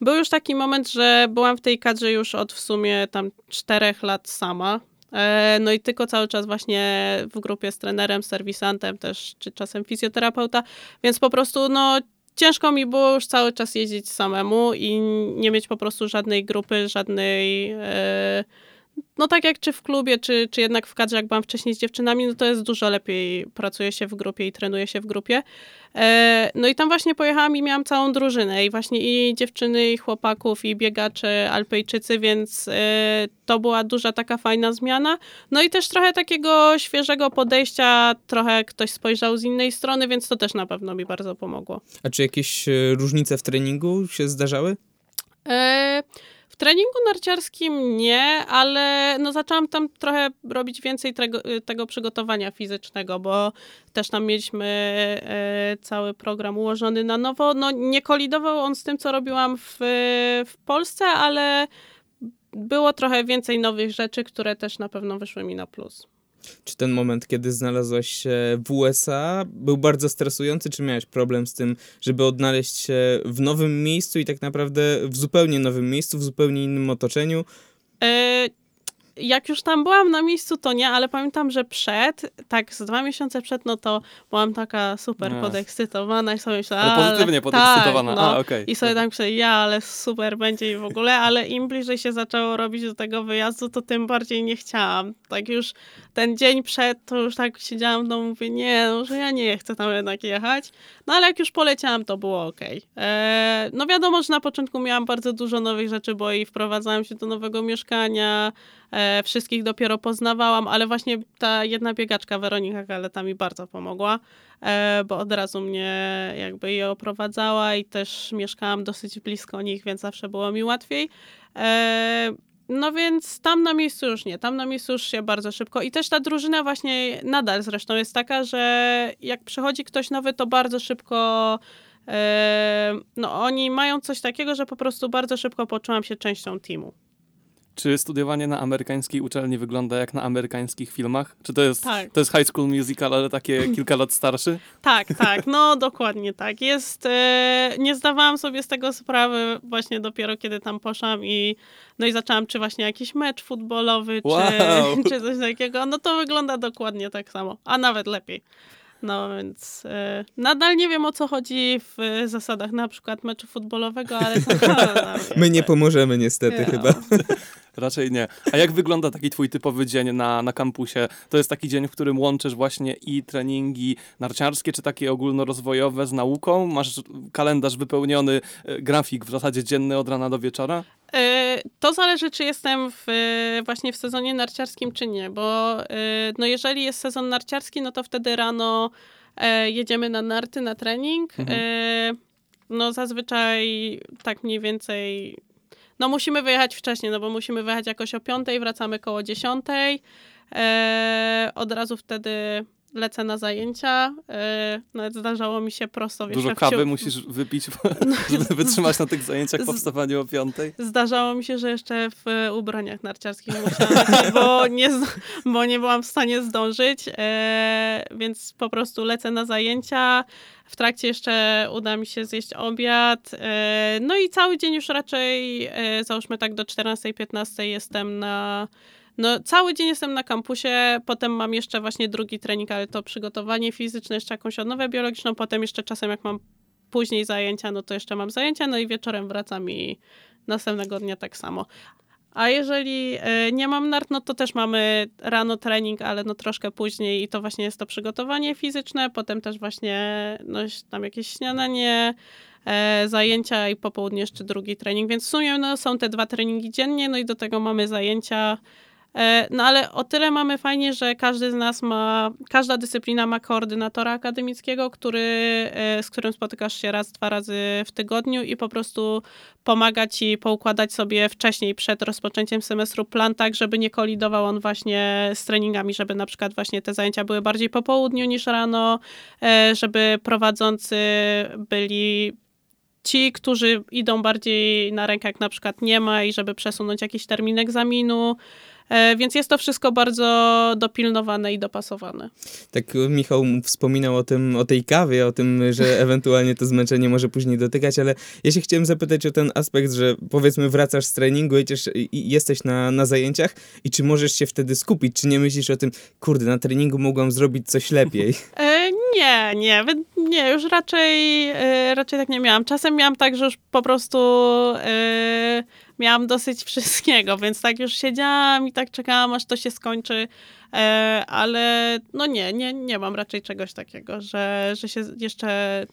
był już taki moment, że byłam w tej kadrze już od w sumie tam czterech lat sama. E, No i tylko cały czas właśnie w grupie z trenerem, serwisantem też, czy czasem fizjoterapeuta, więc po prostu no ciężko mi było już cały czas jeździć samemu i nie mieć po prostu żadnej grupy, żadnej. E, no tak jak czy w klubie, czy, czy jednak w kadrze, jak byłam wcześniej z dziewczynami, no to jest dużo lepiej. Pracuje się w grupie i trenuje się w grupie. E, no i tam właśnie pojechałam i miałam całą drużynę i właśnie i dziewczyny, i chłopaków, i biegacze, alpejczycy, więc e, to była duża taka fajna zmiana. No i też trochę takiego świeżego podejścia, trochę ktoś spojrzał z innej strony, więc to też na pewno mi bardzo pomogło. A czy jakieś e, różnice w treningu się zdarzały? E, treningu narciarskim nie, ale no zaczęłam tam trochę robić więcej tego, tego przygotowania fizycznego, bo też tam mieliśmy e, cały program ułożony na nowo. No nie kolidował on z tym, co robiłam w, w Polsce, ale było trochę więcej nowych rzeczy, które też na pewno wyszły mi na plus. Czy ten moment, kiedy znalazłaś się w USA, był bardzo stresujący? Czy miałeś problem z tym, żeby odnaleźć się w nowym miejscu i tak naprawdę w zupełnie nowym miejscu, w zupełnie innym otoczeniu? E, Jak już tam byłam na miejscu, to nie, ale pamiętam, że przed, tak z dwa miesiące przed, no to byłam taka super podekscytowana i sobie myślałam, Ale pozytywnie podekscytowana. Tak, no. A, okej. I sobie tak myślę, ja, ale super będzie i w ogóle, ale im bliżej się zaczęło robić do tego wyjazdu, to tym bardziej nie chciałam. Tak już ten dzień przed, to już tak siedziałam w domu, mówię, nie, no, że ja nie chcę tam jednak jechać. No ale jak już poleciałam, to było okej. E, No wiadomo, że na początku miałam bardzo dużo nowych rzeczy, bo i wprowadzałam się do nowego mieszkania, e, wszystkich dopiero poznawałam, ale właśnie ta jedna biegaczka, Weronika Galeta mi bardzo pomogła, e, bo od razu mnie jakby je oprowadzała i też mieszkałam dosyć blisko nich, więc zawsze było mi łatwiej. No więc tam na miejscu już nie, tam na miejscu już się bardzo szybko. I też ta drużyna właśnie nadal zresztą jest taka, że jak przychodzi ktoś nowy, to bardzo szybko. e, No, oni mają coś takiego, że po prostu bardzo szybko poczułam się częścią teamu. Czy studiowanie na amerykańskiej uczelni wygląda jak na amerykańskich filmach? Czy to jest, Tak. to jest high school musical, ale takie kilka lat starszy? Tak, tak, no dokładnie tak. Jest, e, nie zdawałam sobie z tego sprawy właśnie dopiero kiedy tam poszłam i no i zaczęłam, czy właśnie jakiś mecz futbolowy, Wow. czy, czy coś takiego. No to wygląda dokładnie tak samo, a nawet lepiej. No więc e, nadal nie wiem o co chodzi w e, zasadach na przykład meczu futbolowego, ale to, no, My nie pomożemy niestety Ja. chyba. Raczej nie. A jak wygląda taki twój typowy dzień na, na kampusie? To jest taki dzień, w którym łączysz właśnie i treningi narciarskie, czy takie ogólnorozwojowe z nauką? Masz kalendarz wypełniony, e, grafik w zasadzie dzienny od rana do wieczora? E, To zależy, czy jestem w, e, właśnie w sezonie narciarskim, czy nie, bo no jeżeli jest sezon narciarski, no to wtedy rano jedziemy na narty, na trening. Mhm. No zazwyczaj tak mniej więcej, no musimy wyjechać wcześniej, no bo musimy wyjechać jakoś o piątej, wracamy koło dziesiątej. E, Od razu wtedy lecę na zajęcia. E, nawet zdarzało mi się prosto, wiesz, Dużo kawy musisz wypić, żeby wytrzymać na tych zajęciach po wstawaniu o piątej. Zdarzało mi się, że jeszcze w e, ubraniach narciarskich musiałam bo nie, bo nie byłam w stanie zdążyć, e, więc po prostu lecę na zajęcia. W trakcie jeszcze uda mi się zjeść obiad. E, no i cały dzień już raczej, e, załóżmy tak do 14-15 jestem na... No, cały dzień jestem na kampusie, potem mam jeszcze właśnie drugi trening, ale to przygotowanie fizyczne, jeszcze jakąś odnowę biologiczną, potem jeszcze czasem jak mam później zajęcia, no to jeszcze mam zajęcia, no i wieczorem wracam i następnego dnia tak samo. A jeżeli e, nie mam nart, no to też mamy rano trening, ale no troszkę później i to właśnie jest to przygotowanie fizyczne, potem też właśnie no, tam jakieś śniadanie, e, zajęcia i po południu jeszcze drugi trening, więc w sumie no, są te dwa treningi dziennie, no i do tego mamy zajęcia. E, No ale o tyle mamy fajnie, że każdy z nas ma, każda dyscyplina ma koordynatora akademickiego, który, e, z którym spotykasz się raz, dwa razy w tygodniu i po prostu pomaga ci poukładać sobie wcześniej, przed rozpoczęciem semestru plan tak, żeby nie kolidował on właśnie z treningami, żeby na przykład właśnie te zajęcia były bardziej po południu niż rano, e, żeby prowadzący byli ci, którzy idą bardziej na rękę, jak na przykład nie ma i żeby przesunąć jakiś termin egzaminu. E, Więc jest to wszystko bardzo dopilnowane i dopasowane. Tak e, Michał wspominał o tym, o tej kawie, o tym, że ewentualnie to zmęczenie może później dotykać, ale ja się chciałem zapytać o ten aspekt, że powiedzmy wracasz z treningu, jedziesz, i jesteś na, na zajęciach i czy możesz się wtedy skupić, czy nie myślisz o tym, kurde, na treningu mogłam zrobić coś lepiej. E, nie, nie, nie, już raczej, raczej tak nie miałam. Czasem miałam tak, że już po prostu miałam dosyć wszystkiego, więc tak już siedziałam i tak czekałam, aż to się skończy, e, ale no nie, nie, nie mam raczej czegoś takiego, że, że się jeszcze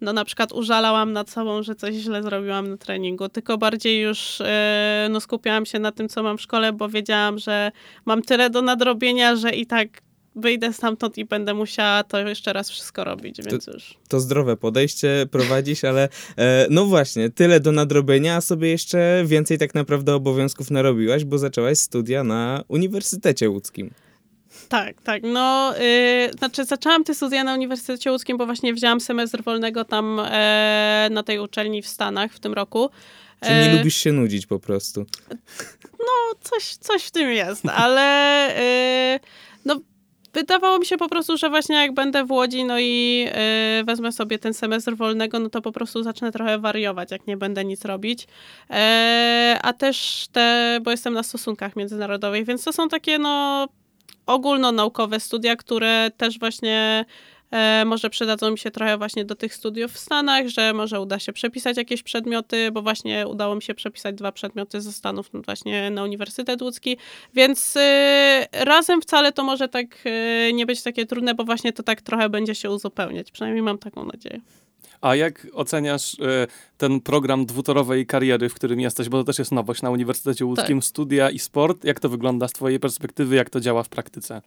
no na przykład użalałam nad sobą, że coś źle zrobiłam na treningu, tylko bardziej już e, no skupiałam się na tym, co mam w szkole, bo wiedziałam, że mam tyle do nadrobienia, że i tak wyjdę stamtąd i będę musiała to jeszcze raz wszystko robić, więc już. To zdrowe podejście prowadzisz, ale e, no właśnie, tyle do nadrobienia, a sobie jeszcze więcej tak naprawdę obowiązków narobiłaś, bo zaczęłaś studia na Uniwersytecie Łódzkim. Tak, tak. No, y, znaczy zaczęłam te studia na Uniwersytecie Łódzkim, bo właśnie wzięłam semestr wolnego tam e, na tej uczelni w Stanach w tym roku. Czy nie E, lubisz się nudzić po prostu? No, coś, coś w tym jest, ale y, wydawało mi się po prostu, że właśnie jak będę w Łodzi, no i y, wezmę sobie ten semestr wolnego, no to po prostu zacznę trochę wariować, jak nie będę nic robić. E, a też te, bo jestem na stosunkach międzynarodowych, więc to są takie, no, ogólnonaukowe studia, które też właśnie e, może przydadzą mi się trochę właśnie do tych studiów w Stanach, że może uda się przepisać jakieś przedmioty, bo właśnie udało mi się przepisać dwa przedmioty ze Stanów no właśnie na Uniwersytet Łódzki, więc e, razem wcale to może tak e, nie być takie trudne, bo właśnie to tak trochę będzie się uzupełniać, przynajmniej mam taką nadzieję. A jak oceniasz e, ten program dwutorowej kariery, w którym jesteś, bo to też jest nowość na Uniwersytecie Łódzkim, studia i sport. Jak to wygląda z twojej perspektywy, jak to działa w praktyce?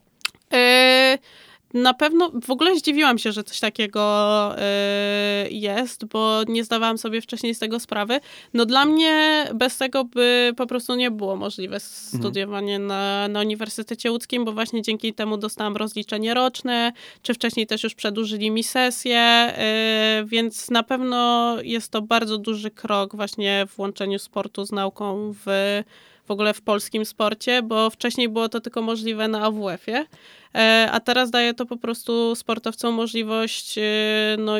E, Na pewno w ogóle zdziwiłam się, że coś takiego e, jest, bo nie zdawałam sobie wcześniej z tego sprawy. No dla mnie bez tego by po prostu nie było możliwe studiowanie na, na Uniwersytecie Łódzkim, bo właśnie dzięki temu dostałam rozliczenie roczne, czy wcześniej też już przedłużyli mi sesję, e, więc na pewno jest to bardzo duży krok właśnie w łączeniu sportu z nauką w ogóle w polskim sporcie, bo wcześniej było to tylko możliwe na AWF-ie, e, a teraz daje to po prostu sportowcom możliwość e, no,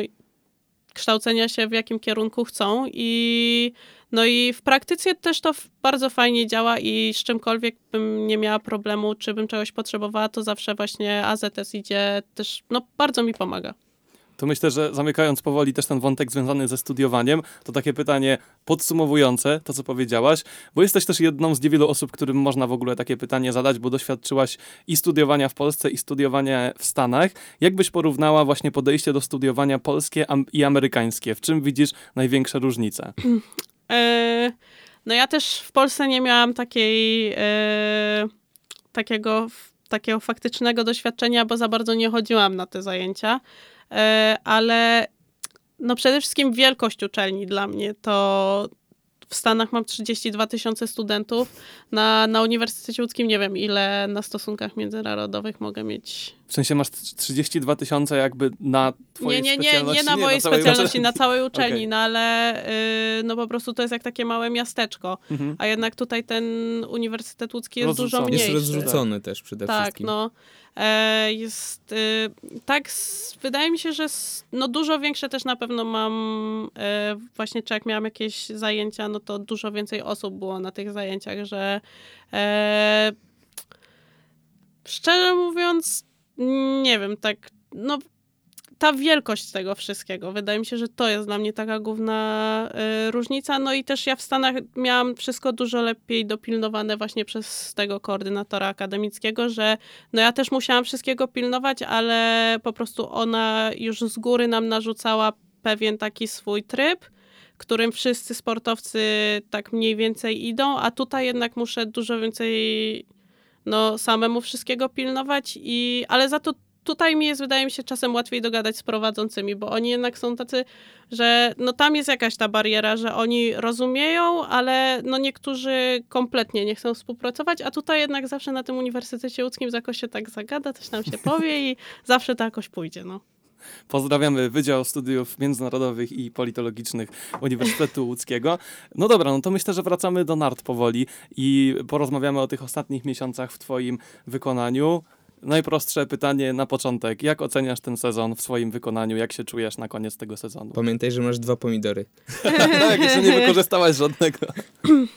kształcenia się w jakim kierunku chcą i no i w praktyce też to bardzo fajnie działa i z czymkolwiek bym nie miała problemu, czy bym czegoś potrzebowała, to zawsze właśnie AZS idzie też, no bardzo mi pomaga. To myślę, że zamykając powoli też ten wątek związany ze studiowaniem, to takie pytanie podsumowujące to, co powiedziałaś, bo jesteś też jedną z niewielu osób, którym można w ogóle takie pytanie zadać, bo doświadczyłaś i studiowania w Polsce, i studiowania w Stanach. Jak byś porównała właśnie podejście do studiowania polskie i amerykańskie? W czym widzisz największe różnice? E, No ja też w Polsce nie miałam takiej, e, takiego, takiego faktycznego doświadczenia, bo za bardzo nie chodziłam na te zajęcia, ale no przede wszystkim wielkość uczelni dla mnie to w Stanach mam 32 tysiące studentów, na, na Uniwersytecie Łódzkim nie wiem ile na stosunkach międzynarodowych mogę mieć W sensie masz 32 tysiące jakby na twojej Nie, nie, nie, specjalności? nie na mojej całej specjalności, uczelni. na całej uczelni, Okej. no ale y, no po prostu to jest jak takie małe miasteczko, Mhm. a jednak tutaj ten Uniwersytet Łódzki jest dużo Rozrzucony. Jest mniejszy. rozrzucony też przede Tak, wszystkim. no. E, jest y, tak, s- wydaje mi się, że s- no dużo większe też na pewno mam, e, właśnie czy jak miałam jakieś zajęcia, no to dużo więcej osób było na tych zajęciach, że e, szczerze mówiąc, nie wiem, tak, no ta wielkość tego wszystkiego. Wydaje mi się, że to jest dla mnie taka główna y, różnica. No i też ja w Stanach miałam wszystko dużo lepiej dopilnowane właśnie przez tego koordynatora akademickiego, że no ja też musiałam wszystkiego pilnować, ale po prostu ona już z góry nam narzucała pewien taki swój tryb, którym wszyscy sportowcy tak mniej więcej idą, a tutaj jednak muszę dużo więcej no, samemu wszystkiego pilnować, i, ale za to tutaj mi jest, wydaje mi się, czasem łatwiej dogadać z prowadzącymi, bo oni jednak są tacy, że no tam jest jakaś ta bariera, że oni rozumieją, ale no niektórzy kompletnie nie chcą współpracować, a tutaj jednak zawsze na tym Uniwersytecie Łódzkim jakoś się tak zagada, coś tam się powie i zawsze to jakoś pójdzie, no. Pozdrawiamy Wydział Studiów Międzynarodowych i Politologicznych Uniwersytetu Łódzkiego. No dobra, no to myślę, że wracamy do nart powoli i porozmawiamy o tych ostatnich miesiącach w Twoim wykonaniu. Najprostsze pytanie na początek. Jak oceniasz ten sezon w swoim wykonaniu? Jak się czujesz na koniec tego sezonu? Pamiętaj, że masz dwa pomidory. tak, jeszcze nie wykorzystałaś żadnego.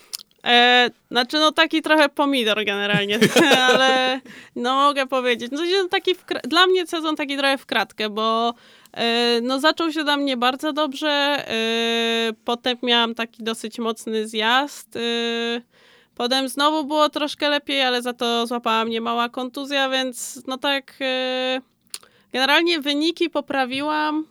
E, znaczy, no taki trochę pomidor generalnie, ale no mogę powiedzieć. No, taki dla mnie sezon taki trochę w kratkę, bo e, no zaczął się dla mnie bardzo dobrze, e, potem miałam taki dosyć mocny zjazd, e, potem znowu było troszkę lepiej, ale za to złapała mnie mała kontuzja, więc no tak e, generalnie wyniki poprawiłam e,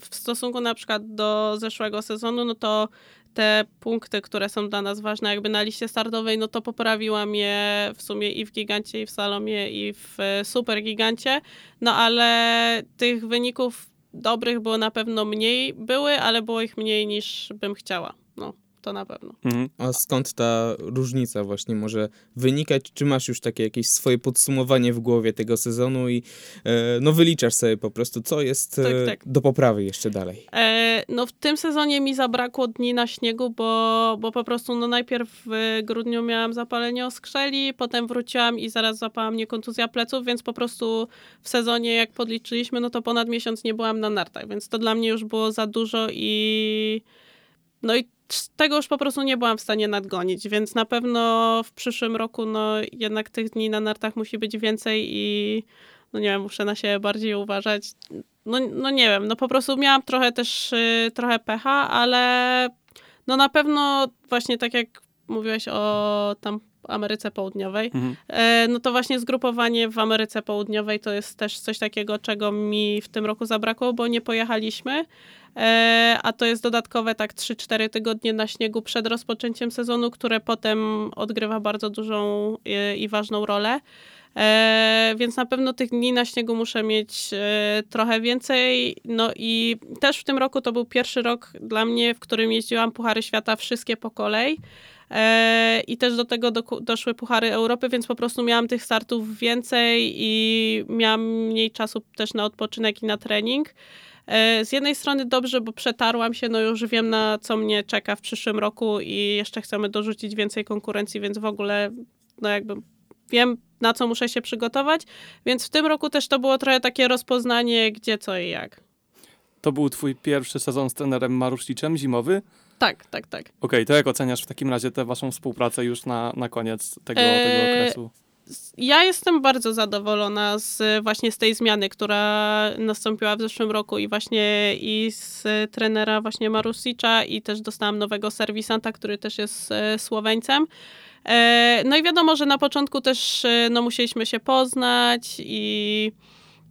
w stosunku na przykład do zeszłego sezonu, no to te punkty, które są dla nas ważne jakby na liście startowej, no to poprawiłam je w sumie i w Gigancie, i w Salomie, i w e, Super Gigancie, no ale tych wyników dobrych było na pewno mniej, były, ale było ich mniej niż bym chciała, no to na pewno. Mhm. A skąd ta różnica właśnie może wynikać? Czy masz już takie jakieś swoje podsumowanie w głowie tego sezonu i e, no wyliczasz sobie po prostu, co jest e, Tak, tak. do poprawy jeszcze dalej? E, no w tym sezonie mi zabrakło dni na śniegu, bo, bo po prostu no najpierw w grudniu miałam zapalenie oskrzeli, potem wróciłam i zaraz zapała mnie kontuzja pleców, więc po prostu w sezonie jak podliczyliśmy, no to ponad miesiąc nie byłam na nartach, więc to dla mnie już było za dużo i no i tego już po prostu nie byłam w stanie nadgonić, więc na pewno w przyszłym roku no jednak tych dni na nartach musi być więcej i no nie wiem, muszę na siebie bardziej uważać. No, no nie wiem, no po prostu miałam trochę też y, trochę pecha, ale no na pewno właśnie tak jak mówiłeś o tam Ameryce Południowej, Mhm. e, no to właśnie zgrupowanie w Ameryce Południowej to jest też coś takiego, czego mi w tym roku zabrakło, bo nie pojechaliśmy. E, a to jest dodatkowe tak 3-4 tygodnie na śniegu przed rozpoczęciem sezonu, które potem odgrywa bardzo dużą e, i ważną rolę. E, więc na pewno tych dni na śniegu muszę mieć e, trochę więcej. No i też w tym roku to był pierwszy rok dla mnie, w którym jeździłam Puchary Świata wszystkie po kolei. E, I też do tego doszły Puchary Europy, więc po prostu miałam tych startów więcej i miałam mniej czasu też na odpoczynek i na trening. E, Z jednej strony dobrze, bo przetarłam się, no już wiem na co mnie czeka w przyszłym roku i jeszcze chcemy dorzucić więcej konkurencji, więc w ogóle no jakby wiem na co muszę się przygotować, więc w tym roku też to było trochę takie rozpoznanie gdzie, co i jak. To był twój pierwszy sezon z trenerem Maruszliczem, zimowy. Tak, tak, tak. Okej, to jak oceniasz w takim razie tę waszą współpracę już na, na koniec tego, Eee, tego okresu? Ja jestem bardzo zadowolona z właśnie z tej zmiany, która nastąpiła w zeszłym roku i właśnie i z trenera właśnie Marusicza i też dostałam nowego serwisanta, który też jest e, Słoweńcem. E, No i wiadomo, że na początku też e, no, musieliśmy się poznać i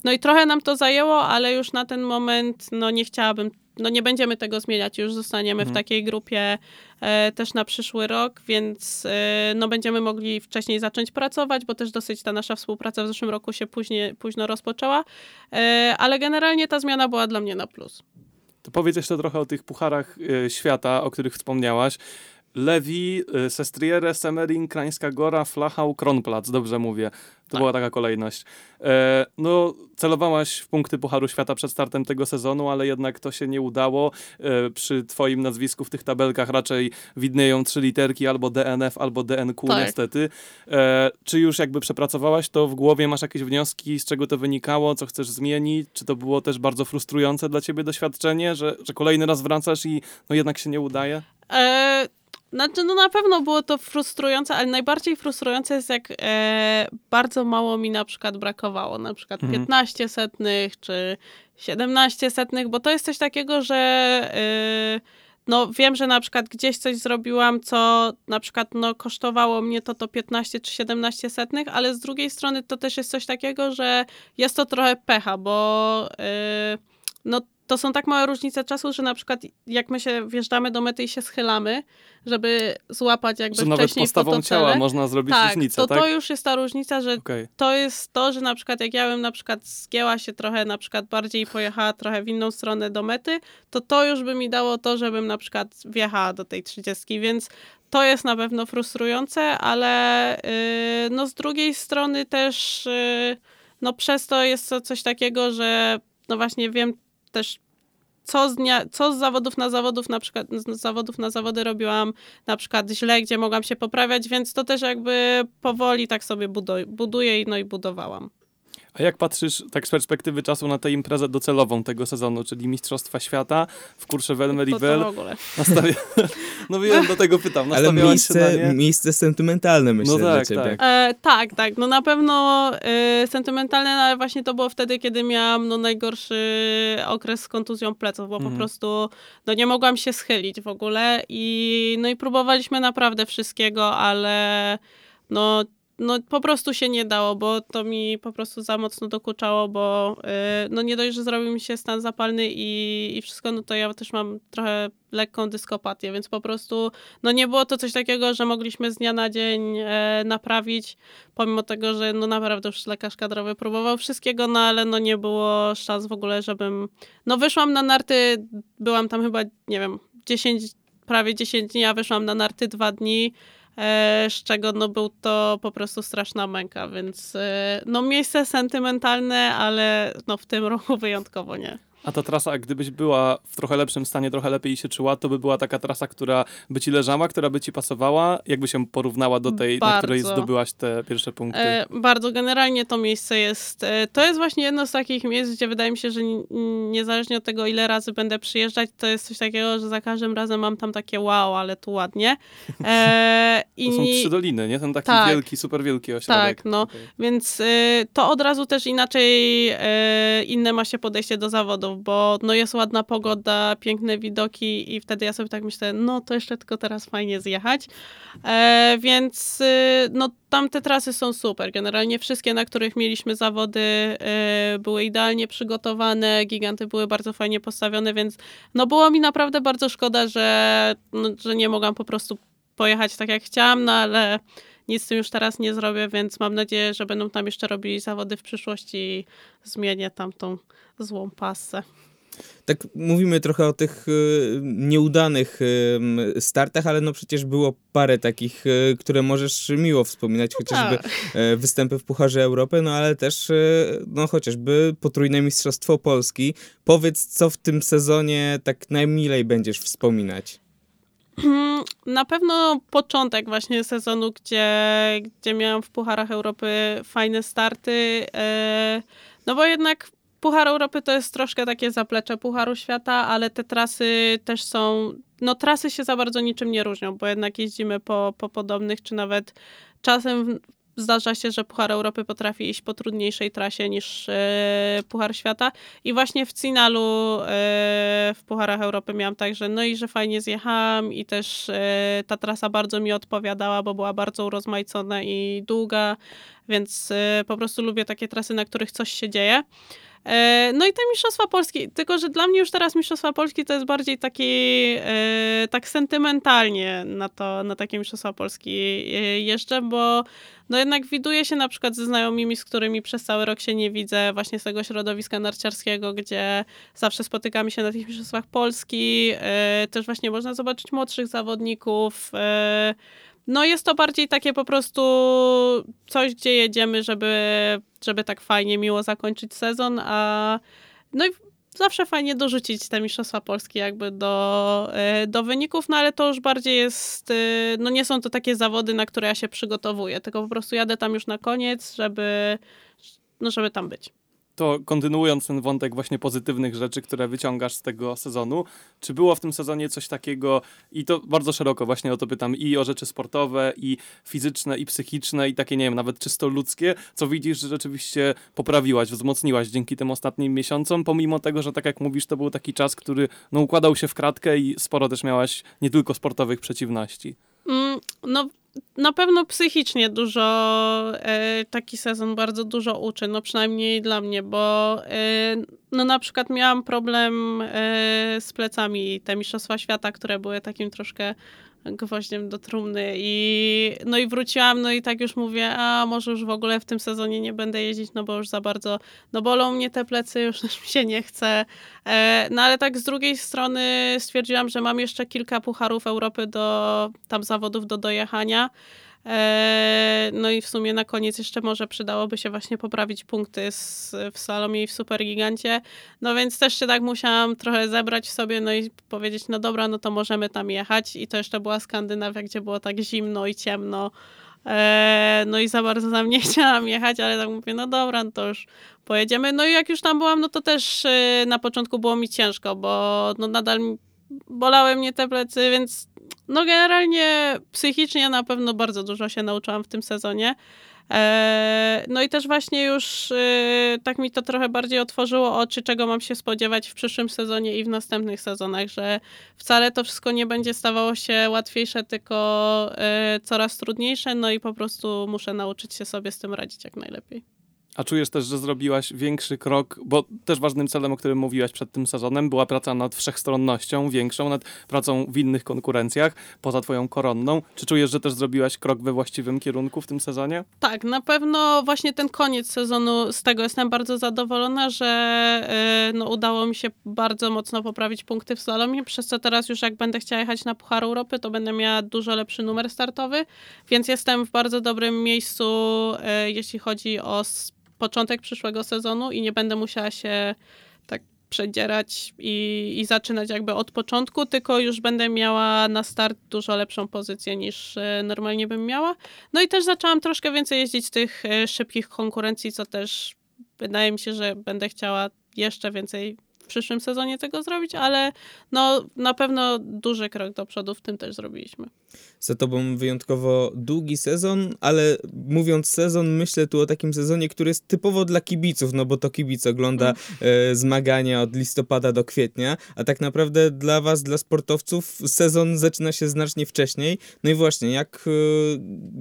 no i trochę nam to zajęło, ale już na ten moment no nie chciałabym, no nie będziemy tego zmieniać, już zostaniemy Mhm. w takiej grupie e, też na przyszły rok, więc e, no będziemy mogli wcześniej zacząć pracować, bo też dosyć ta nasza współpraca w zeszłym roku się później, późno rozpoczęła, e, ale generalnie ta zmiana była dla mnie na plus. To powiedz jeszcze trochę o tych pucharach e, świata, o których wspomniałaś. Lewi, y, Sestriere, Semerin, Krańska Gora, Flachau, Kronplatz, dobrze mówię. To Tak. była taka kolejność. E, no, celowałaś w punkty Pucharu Świata przed startem tego sezonu, ale jednak to się nie udało. E, przy twoim nazwisku w tych tabelkach raczej widnieją trzy literki, albo DNF, albo DNQ Tak. niestety. E, czy już jakby przepracowałaś to w głowie, masz jakieś wnioski, z czego to wynikało, co chcesz zmienić? Czy to było też bardzo frustrujące dla ciebie doświadczenie, że, że kolejny raz wracasz i no jednak się nie udaje? Znaczy, no na pewno było to frustrujące, ale najbardziej frustrujące jest, jak e, bardzo mało mi na przykład brakowało. Na przykład Mhm. 15 setnych czy 17 setnych, bo to jest coś takiego, że e, no wiem, że na przykład gdzieś coś zrobiłam, co na przykład no, kosztowało mnie to to 15 czy 17 setnych, ale z drugiej strony to też jest coś takiego, że jest to trochę pecha, bo e, no to są tak małe różnice czasu, że na przykład jak my się wjeżdżamy do mety i się schylamy, żeby złapać jakby Że nawet postawą fotocele, ciała można zrobić tak, różnicę, to tak? to już jest ta różnica, że Okej. to jest to, że na przykład jak ja bym na przykład zgięła się trochę na przykład bardziej pojechała trochę w inną stronę do mety, to to już by mi dało to, żebym na przykład wjechała do tej trzydziestki, więc to jest na pewno frustrujące, ale yy, no z drugiej strony też yy, no przez to jest to coś takiego, że no właśnie wiem też co z, dnia, co z zawodów na zawodów, na przykład z zawodów na zawody robiłam na przykład źle, gdzie mogłam się poprawiać, więc to też jakby powoli tak sobie buduję, no i budowałam. A jak patrzysz tak z perspektywy czasu na tę imprezę docelową tego sezonu, czyli Mistrzostwa Świata w Courchevel To, to w Meribel? ogóle. Nastawia... No wiem, do tego pytam. Ale miejsce, miejsce sentymentalne myślę No dla tak, ciebie. tak. E, tak, tak. No na pewno e, sentymentalne, no ale właśnie to było wtedy, kiedy miałam no, najgorszy okres z kontuzją pleców, bo Mhm. po prostu no, nie mogłam się schylić w ogóle i no i próbowaliśmy naprawdę wszystkiego, ale no no po prostu się nie dało, bo to mi po prostu za mocno dokuczało, bo y, no nie dość, że zrobił mi się stan zapalny i, i wszystko, no to ja też mam trochę lekką dyskopatię, więc po prostu no nie było to coś takiego, że mogliśmy z dnia na dzień e, naprawić, pomimo tego, że no naprawdę już lekarz kadrowy próbował wszystkiego, no ale no nie było szans w ogóle, żebym... No wyszłam na narty, byłam tam chyba, nie wiem, 10, prawie 10 dni, a wyszłam na narty dwa dni, z czego no był to po prostu straszna męka, więc e, no miejsce sentymentalne, ale no w tym roku wyjątkowo nie. A ta trasa, gdybyś była w trochę lepszym stanie, trochę lepiej się czuła, to by była taka trasa, która by ci leżała, która by ci pasowała, jakby się porównała do tej, na której Bardzo. zdobyłaś te pierwsze punkty. E, bardzo generalnie to miejsce jest. E, to jest właśnie jedno z takich miejsc, gdzie wydaje mi się, że niezależnie od tego, ile razy będę przyjeżdżać, to jest coś takiego, że za każdym razem mam tam takie wow, ale tu ładnie. E, i to są trzy doliny, nie? Ten taki Tak. wielki, super wielki ośrodek. Tak, no. Okej. Więc y, to od razu też inaczej y, inne ma się podejście do bo no jest ładna pogoda, piękne widoki i wtedy ja sobie tak myślę, no to jeszcze tylko teraz fajnie zjechać. E, więc y, no tam te trasy są super. Generalnie wszystkie, na których mieliśmy zawody y, były idealnie przygotowane, giganty były bardzo fajnie postawione, więc no było mi naprawdę bardzo szkoda, że, no, że nie mogłam po prostu pojechać tak jak chciałam, no ale nic z tym już teraz nie zrobię, więc mam nadzieję, że będą tam jeszcze robili zawody w przyszłości i zmienię tamtą złą pasę. Tak mówimy trochę o tych y, nieudanych y, startach, ale no przecież było parę takich, y, które możesz miło wspominać, chociażby Tak. e, występy w Pucharze Europy, no ale też no chociażby potrójne Mistrzostwo Polski. Powiedz, co w tym sezonie tak najmilej będziesz wspominać? Na pewno początek właśnie sezonu, gdzie, gdzie miałam w Pucharach Europy fajne starty, e, no bo jednak Puchar Europy to jest troszkę takie zaplecze Pucharu Świata, ale te trasy też są, no trasy się za bardzo niczym nie różnią, bo jednak jeździmy po, po podobnych, czy nawet czasem zdarza się, że Puchar Europy potrafi iść po trudniejszej trasie niż e, Puchar Świata. I właśnie w Cinalu e, w Pucharach Europy miałam tak, że no i że fajnie zjechałam i też e, ta trasa bardzo mi odpowiadała, bo była bardzo urozmaicona i długa, więc e, po prostu lubię takie trasy, na których coś się dzieje. E, no i te Mistrzostwa Polski, tylko że dla mnie już teraz Mistrzostwa Polski to jest bardziej taki, e, tak sentymentalnie na to, na takie Mistrzostwa Polski e, jeżdżę, bo no jednak widuję się na przykład ze znajomymi, z którymi przez cały rok się nie widzę, właśnie z tego środowiska narciarskiego, gdzie zawsze spotykamy się na tych Mistrzostwach Polski, też właśnie można zobaczyć młodszych zawodników, no jest to bardziej takie po prostu coś, gdzie jedziemy, żeby, żeby tak fajnie, miło zakończyć sezon, a no i zawsze fajnie dorzucić te Mistrzostwa Polskie jakby do, e, do wyników, no ale to już bardziej jest, e, no nie są to takie zawody, na które ja się przygotowuję, tylko po prostu jadę tam już na koniec, żeby, no żeby tam być to kontynuując ten wątek właśnie pozytywnych rzeczy, które wyciągasz z tego sezonu, czy było w tym sezonie coś takiego, i to bardzo szeroko właśnie o to pytam, i o rzeczy sportowe, i fizyczne, i psychiczne, i takie, nie wiem, nawet czysto ludzkie, co widzisz, że rzeczywiście poprawiłaś, wzmocniłaś dzięki tym ostatnim miesiącom, pomimo tego, że tak jak mówisz, to był taki czas, który no, układał się w kratkę i sporo też miałaś nie tylko sportowych przeciwności. Mm, no na pewno psychicznie dużo e, taki sezon bardzo dużo uczy, no przynajmniej dla mnie, bo e, no na przykład miałam problem e, z plecami, te Mistrzostwa Świata, które były takim troszkę gwoździem do trumny i no i wróciłam, no i tak już mówię, a może już w ogóle w tym sezonie nie będę jeździć, no bo już za bardzo, no bolą mnie te plecy, już mi się nie chce. E, no ale tak z drugiej strony stwierdziłam, że mam jeszcze kilka pucharów Europy do tam zawodów do dojechania. E, no i w sumie na koniec jeszcze może przydałoby się właśnie poprawić punkty z, w Salomie i w Supergigancie. No więc też się tak musiałam trochę zebrać sobie, no i powiedzieć, no dobra, no to możemy tam jechać. I to jeszcze była Skandynawia, gdzie było tak zimno i ciemno. E, no i za bardzo tam nie chciałam jechać, ale tak mówię, no dobra, no to już pojedziemy. No i jak już tam byłam, no to też e, na początku było mi ciężko, bo no nadal bolały mnie te plecy, więc no generalnie psychicznie na pewno bardzo dużo się nauczyłam w tym sezonie. E, no i też właśnie już e, tak mi to trochę bardziej otworzyło oczy, czego mam się spodziewać w przyszłym sezonie i w następnych sezonach, że wcale to wszystko nie będzie stawało się łatwiejsze, tylko e, coraz trudniejsze, no i po prostu muszę nauczyć się sobie z tym radzić jak najlepiej. A czujesz też, że zrobiłaś większy krok, bo też ważnym celem, o którym mówiłaś przed tym sezonem, była praca nad wszechstronnością większą, nad pracą w innych konkurencjach, poza twoją koronną. Czy czujesz, że też zrobiłaś krok we właściwym kierunku w tym sezonie? Tak, na pewno właśnie ten koniec sezonu, z tego jestem bardzo zadowolona, że yy, no, udało mi się bardzo mocno poprawić punkty w slalomie, przez co teraz już jak będę chciała jechać na Puchar Europy, to będę miała dużo lepszy numer startowy, więc jestem w bardzo dobrym miejscu, yy, jeśli chodzi o początek przyszłego sezonu i nie będę musiała się tak przedzierać i, i zaczynać jakby od początku, tylko już będę miała na start dużo lepszą pozycję niż e, normalnie bym miała. No i też zaczęłam troszkę więcej jeździć tych e, szybkich konkurencji, co też wydaje mi się, że będę chciała jeszcze więcej przyszłym sezonie tego zrobić, ale no na pewno duży krok do przodu w tym też zrobiliśmy. Za tobą wyjątkowo długi sezon, ale mówiąc sezon, myślę tu o takim sezonie, który jest typowo dla kibiców, no bo to kibic ogląda mm. e, zmagania od listopada do kwietnia, a tak naprawdę dla was, dla sportowców, sezon zaczyna się znacznie wcześniej. No i właśnie, jak, e,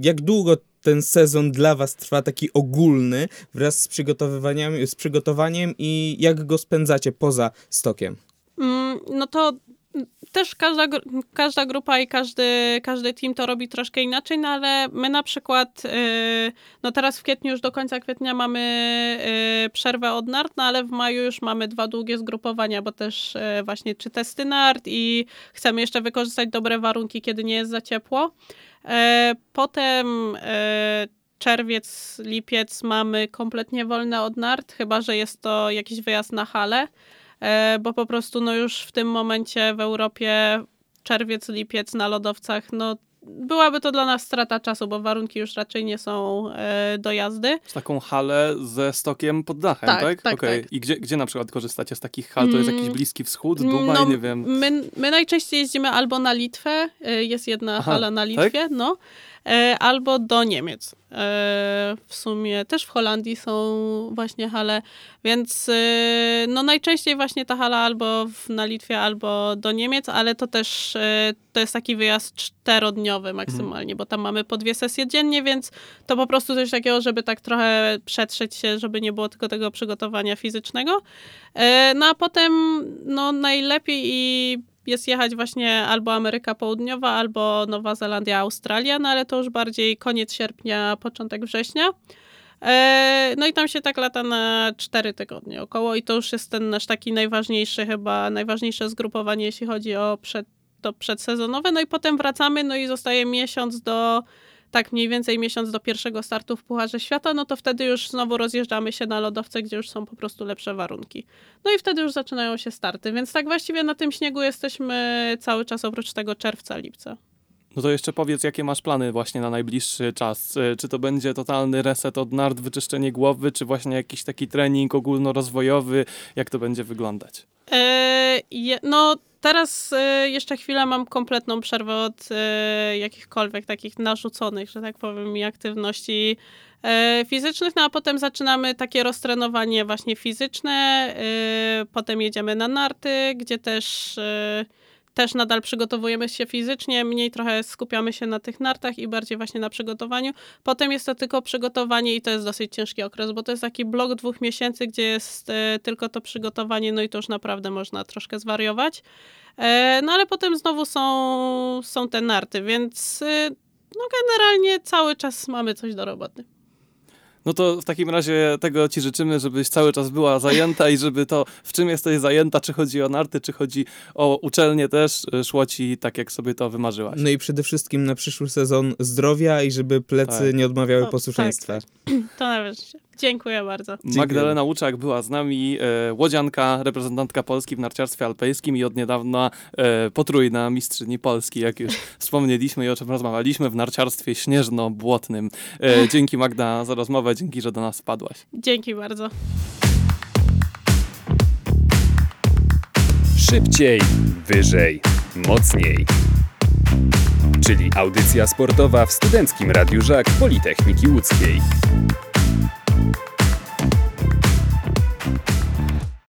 jak długo ten sezon dla was trwa taki ogólny wraz z przygotowywaniem, z przygotowaniem i jak go spędzacie poza stokiem? Mm, no to też każda, każda grupa i każdy, każdy team to robi troszkę inaczej, no ale my na przykład, yy, no teraz w kwietniu, już do końca kwietnia mamy yy, przerwę od nart, no ale w maju już mamy dwa długie zgrupowania, bo też yy, właśnie czy testy nart i chcemy jeszcze wykorzystać dobre warunki, kiedy nie jest za ciepło. Potem czerwiec, lipiec mamy kompletnie wolne od nart, chyba że jest to jakiś wyjazd na halę, e, bo po prostu no już w tym momencie w Europie czerwiec, lipiec na lodowcach, no byłaby to dla nas strata czasu, bo warunki już raczej nie są e, do jazdy. Z taką halę ze stokiem pod dachem, tak? Tak, tak, okay. tak. I gdzie, gdzie na przykład korzystacie z takich hal? To jest jakiś mm, Bliski Wschód, Dubaj, no, nie wiem. My, my najczęściej jeździmy albo na Litwę, e, jest jedna Aha, hala na tak? Litwie, tak? no. E, albo do Niemiec. E, w sumie też w Holandii są właśnie hale, więc e, no najczęściej właśnie ta hala albo na Litwie, albo do Niemiec, ale to też to jest taki wyjazd czterodniowy maksymalnie, bo tam mamy po dwie sesje dziennie, więc to po prostu coś takiego, żeby tak trochę przetrzeć się, żeby nie było tylko tego przygotowania fizycznego. No a potem no najlepiej i jest jechać właśnie albo Ameryka Południowa, albo Nowa Zelandia, Australia, no ale to już bardziej koniec sierpnia, początek września. E, No i tam się tak lata na cztery tygodnie około i to już jest ten nasz taki najważniejszy chyba, najważniejsze zgrupowanie, jeśli chodzi o przed, to przedsezonowe. No i potem wracamy, no i zostaje miesiąc do, tak mniej więcej miesiąc do pierwszego startu w Pucharze Świata, no to wtedy już znowu rozjeżdżamy się na lodowce, gdzie już są po prostu lepsze warunki. No i wtedy już zaczynają się starty, więc tak właściwie na tym śniegu jesteśmy cały czas oprócz tego czerwca, lipca. No to jeszcze powiedz, jakie masz plany właśnie na najbliższy czas. E, Czy to będzie totalny reset od nart, wyczyszczenie głowy, czy właśnie jakiś taki trening ogólnorozwojowy? Jak to będzie wyglądać? E, je, no teraz e, jeszcze chwilę mam kompletną przerwę od e, jakichkolwiek takich narzuconych, że tak powiem, mi aktywności e, fizycznych, no a potem zaczynamy takie roztrenowanie właśnie fizyczne, potem jedziemy na narty, gdzie też też nadal przygotowujemy się fizycznie, mniej trochę skupiamy się na tych nartach i bardziej właśnie na przygotowaniu. Potem jest to tylko przygotowanie i to jest dosyć ciężki okres, bo to jest taki blok dwóch miesięcy, gdzie jest e, tylko to przygotowanie, no i to już naprawdę można troszkę zwariować. E, no ale potem znowu są, są te narty, więc e, no generalnie cały czas mamy coś do roboty. No to w takim razie tego ci życzymy, żebyś cały czas była zajęta i żeby to, w czym jesteś zajęta, czy chodzi o narty, czy chodzi o uczelnię też, e, szło ci tak, jak sobie to wymarzyłaś. No i przede wszystkim na przyszły sezon zdrowia i żeby plecy Tak. nie odmawiały O, posłuszeństwa. To nareszcie. Dziękuję bardzo. Magdalena Łuczak była z nami, e, łodzianka, reprezentantka Polski w narciarstwie alpejskim i od niedawna e, potrójna mistrzyni Polski, jak już wspomnieliśmy i o czym rozmawialiśmy, w narciarstwie śnieżno-błotnym. E, dzięki Magda za rozmowę, dzięki, że do nas wpadłaś. Dzięki bardzo. Szybciej, wyżej, mocniej. Czyli audycja sportowa w Studenckim Radiu Żak Politechniki Łódzkiej. you